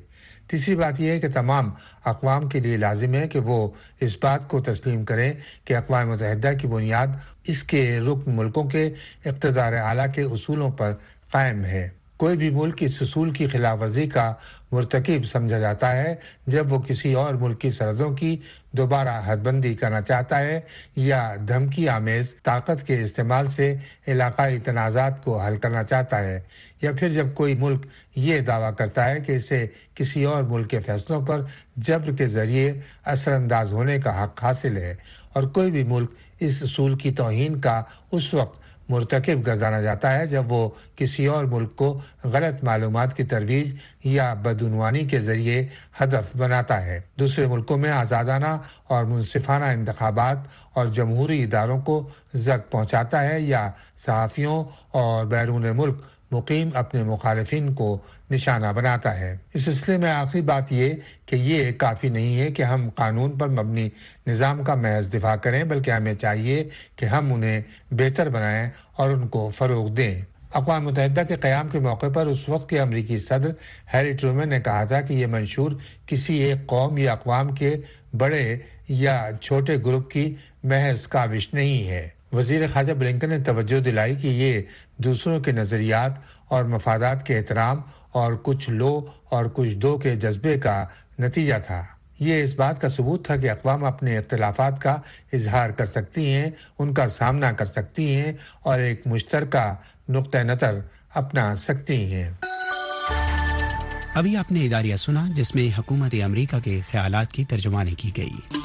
تیسری بات یہ ہے کہ تمام اقوام کے لیے لازم ہے کہ وہ اس بات کو تسلیم کریں کہ اقوام متحدہ کی بنیاد اس کے رکن ملکوں کے اقتدار اعلیٰ کے اصولوں پر قائم ہے۔ کوئی بھی ملک اس اصول کی خلاف ورزی کا مرتکب سمجھا جاتا ہے۔ جب وہ کسی اور ملک کی سرحدوں کی دوبارہ حد بندی کرنا چاہتا ہے یا دھمکی آمیز طاقت کے استعمال سے علاقائی تنازعات کو حل کرنا چاہتا ہے، یا پھر جب کوئی ملک یہ دعویٰ کرتا ہے کہ اسے کسی اور ملک کے فیصلوں پر جبر کے ذریعے اثر انداز ہونے کا حق حاصل ہے، اور کوئی بھی ملک اس اصول کی توہین کا اس وقت مرتکب گردانا جاتا ہے جب وہ کسی اور ملک کو غلط معلومات کی ترویج یا بدعنوانی کے ذریعے ہدف بناتا ہے۔ دوسرے ملکوں میں آزادانہ اور منصفانہ انتخابات اور جمہوری اداروں کو زک پہنچاتا ہے یا صحافیوں اور بیرون ملک مقیم اپنے مخالفین کو نشانہ بناتا ہے۔ اس سلسلے میں آخری بات یہ کہ یہ کافی نہیں ہے کہ ہم قانون پر مبنی نظام کا محض دفاع کریں، بلکہ ہمیں چاہیے کہ ہم انہیں بہتر بنائیں اور ان کو فروغ دیں۔ اقوام متحدہ کے قیام کے موقع پر اس وقت کے امریکی صدر ہیری ٹرومن نے کہا تھا کہ یہ منشور کسی ایک قوم یا اقوام کے بڑے یا چھوٹے گروپ کی محض کاوش نہیں ہے۔ وزیر خارجہ بلنکن نے توجہ دلائی کہ یہ دوسروں کے نظریات اور مفادات کے احترام اور کچھ لو اور کچھ دو کے جذبے کا نتیجہ تھا۔ یہ اس بات کا ثبوت تھا کہ اقوام اپنے اختلافات کا اظہار کر سکتی ہیں، ان کا سامنا کر سکتی ہیں اور ایک مشترکہ نقطۂ نظر اپنا سکتی ہیں۔ ابھی آپ نے اداریہ سنا جس میں حکومت امریکہ کے خیالات کی ترجمانی کی گئی۔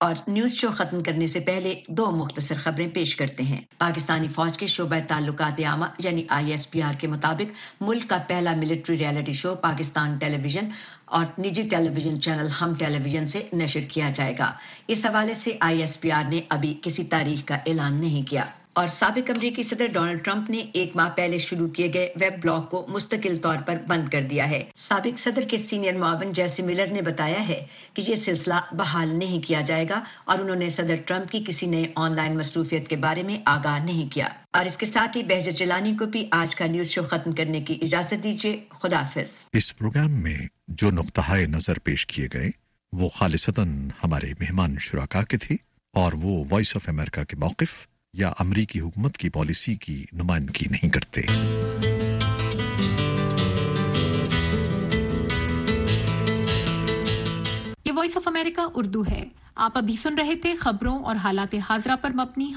اور نیوز شو ختم کرنے سے پہلے دو مختصر خبریں پیش کرتے ہیں۔ پاکستانی فوج کے شعبہ تعلقات عامہ یعنی آئی ایس پی آر کے مطابق ملک کا پہلا military reality show Pakistan television اور نجی television channel Hum television سے نشر کیا جائے گا۔ اس حوالے سے آئی ایس پی آر نے ابھی کسی تاریخ کا اعلان نہیں کیا۔ اور سابق امریکی صدر ڈونلڈ ٹرمپ نے ایک ماہ پہلے شروع کیے گئے ویب بلاگ کو مستقل طور پر بند کر دیا ہے۔ سابق صدر کے سینئر معاون جیسے ملر نے بتایا ہے کہ یہ سلسلہ بحال نہیں کیا جائے گا اور انہوں نے صدر ٹرمپ کی کسی نئے آن لائن مصروفیت کے بارے میں آگاہ نہیں کیا۔ اور اس کے ساتھ ہی بہجت جلانی کو بھی آج کا نیوز شو ختم کرنے کی اجازت دیجیے۔ خدا حافظ۔ اس پروگرام میں جو نقطہ نظر پیش کیے گئے، وہ خالصتاً ہمارے مہمان شرکا کے تھے اور وہ وائس آف امریکہ کے موقف یا امریکی حکومت کی پالیسی کی نمائندگی نہیں کرتے۔ یہ وائس آف امریکہ اردو ہے۔ آپ ابھی سن رہے تھے خبروں اور حالات حاضرہ پر مبنی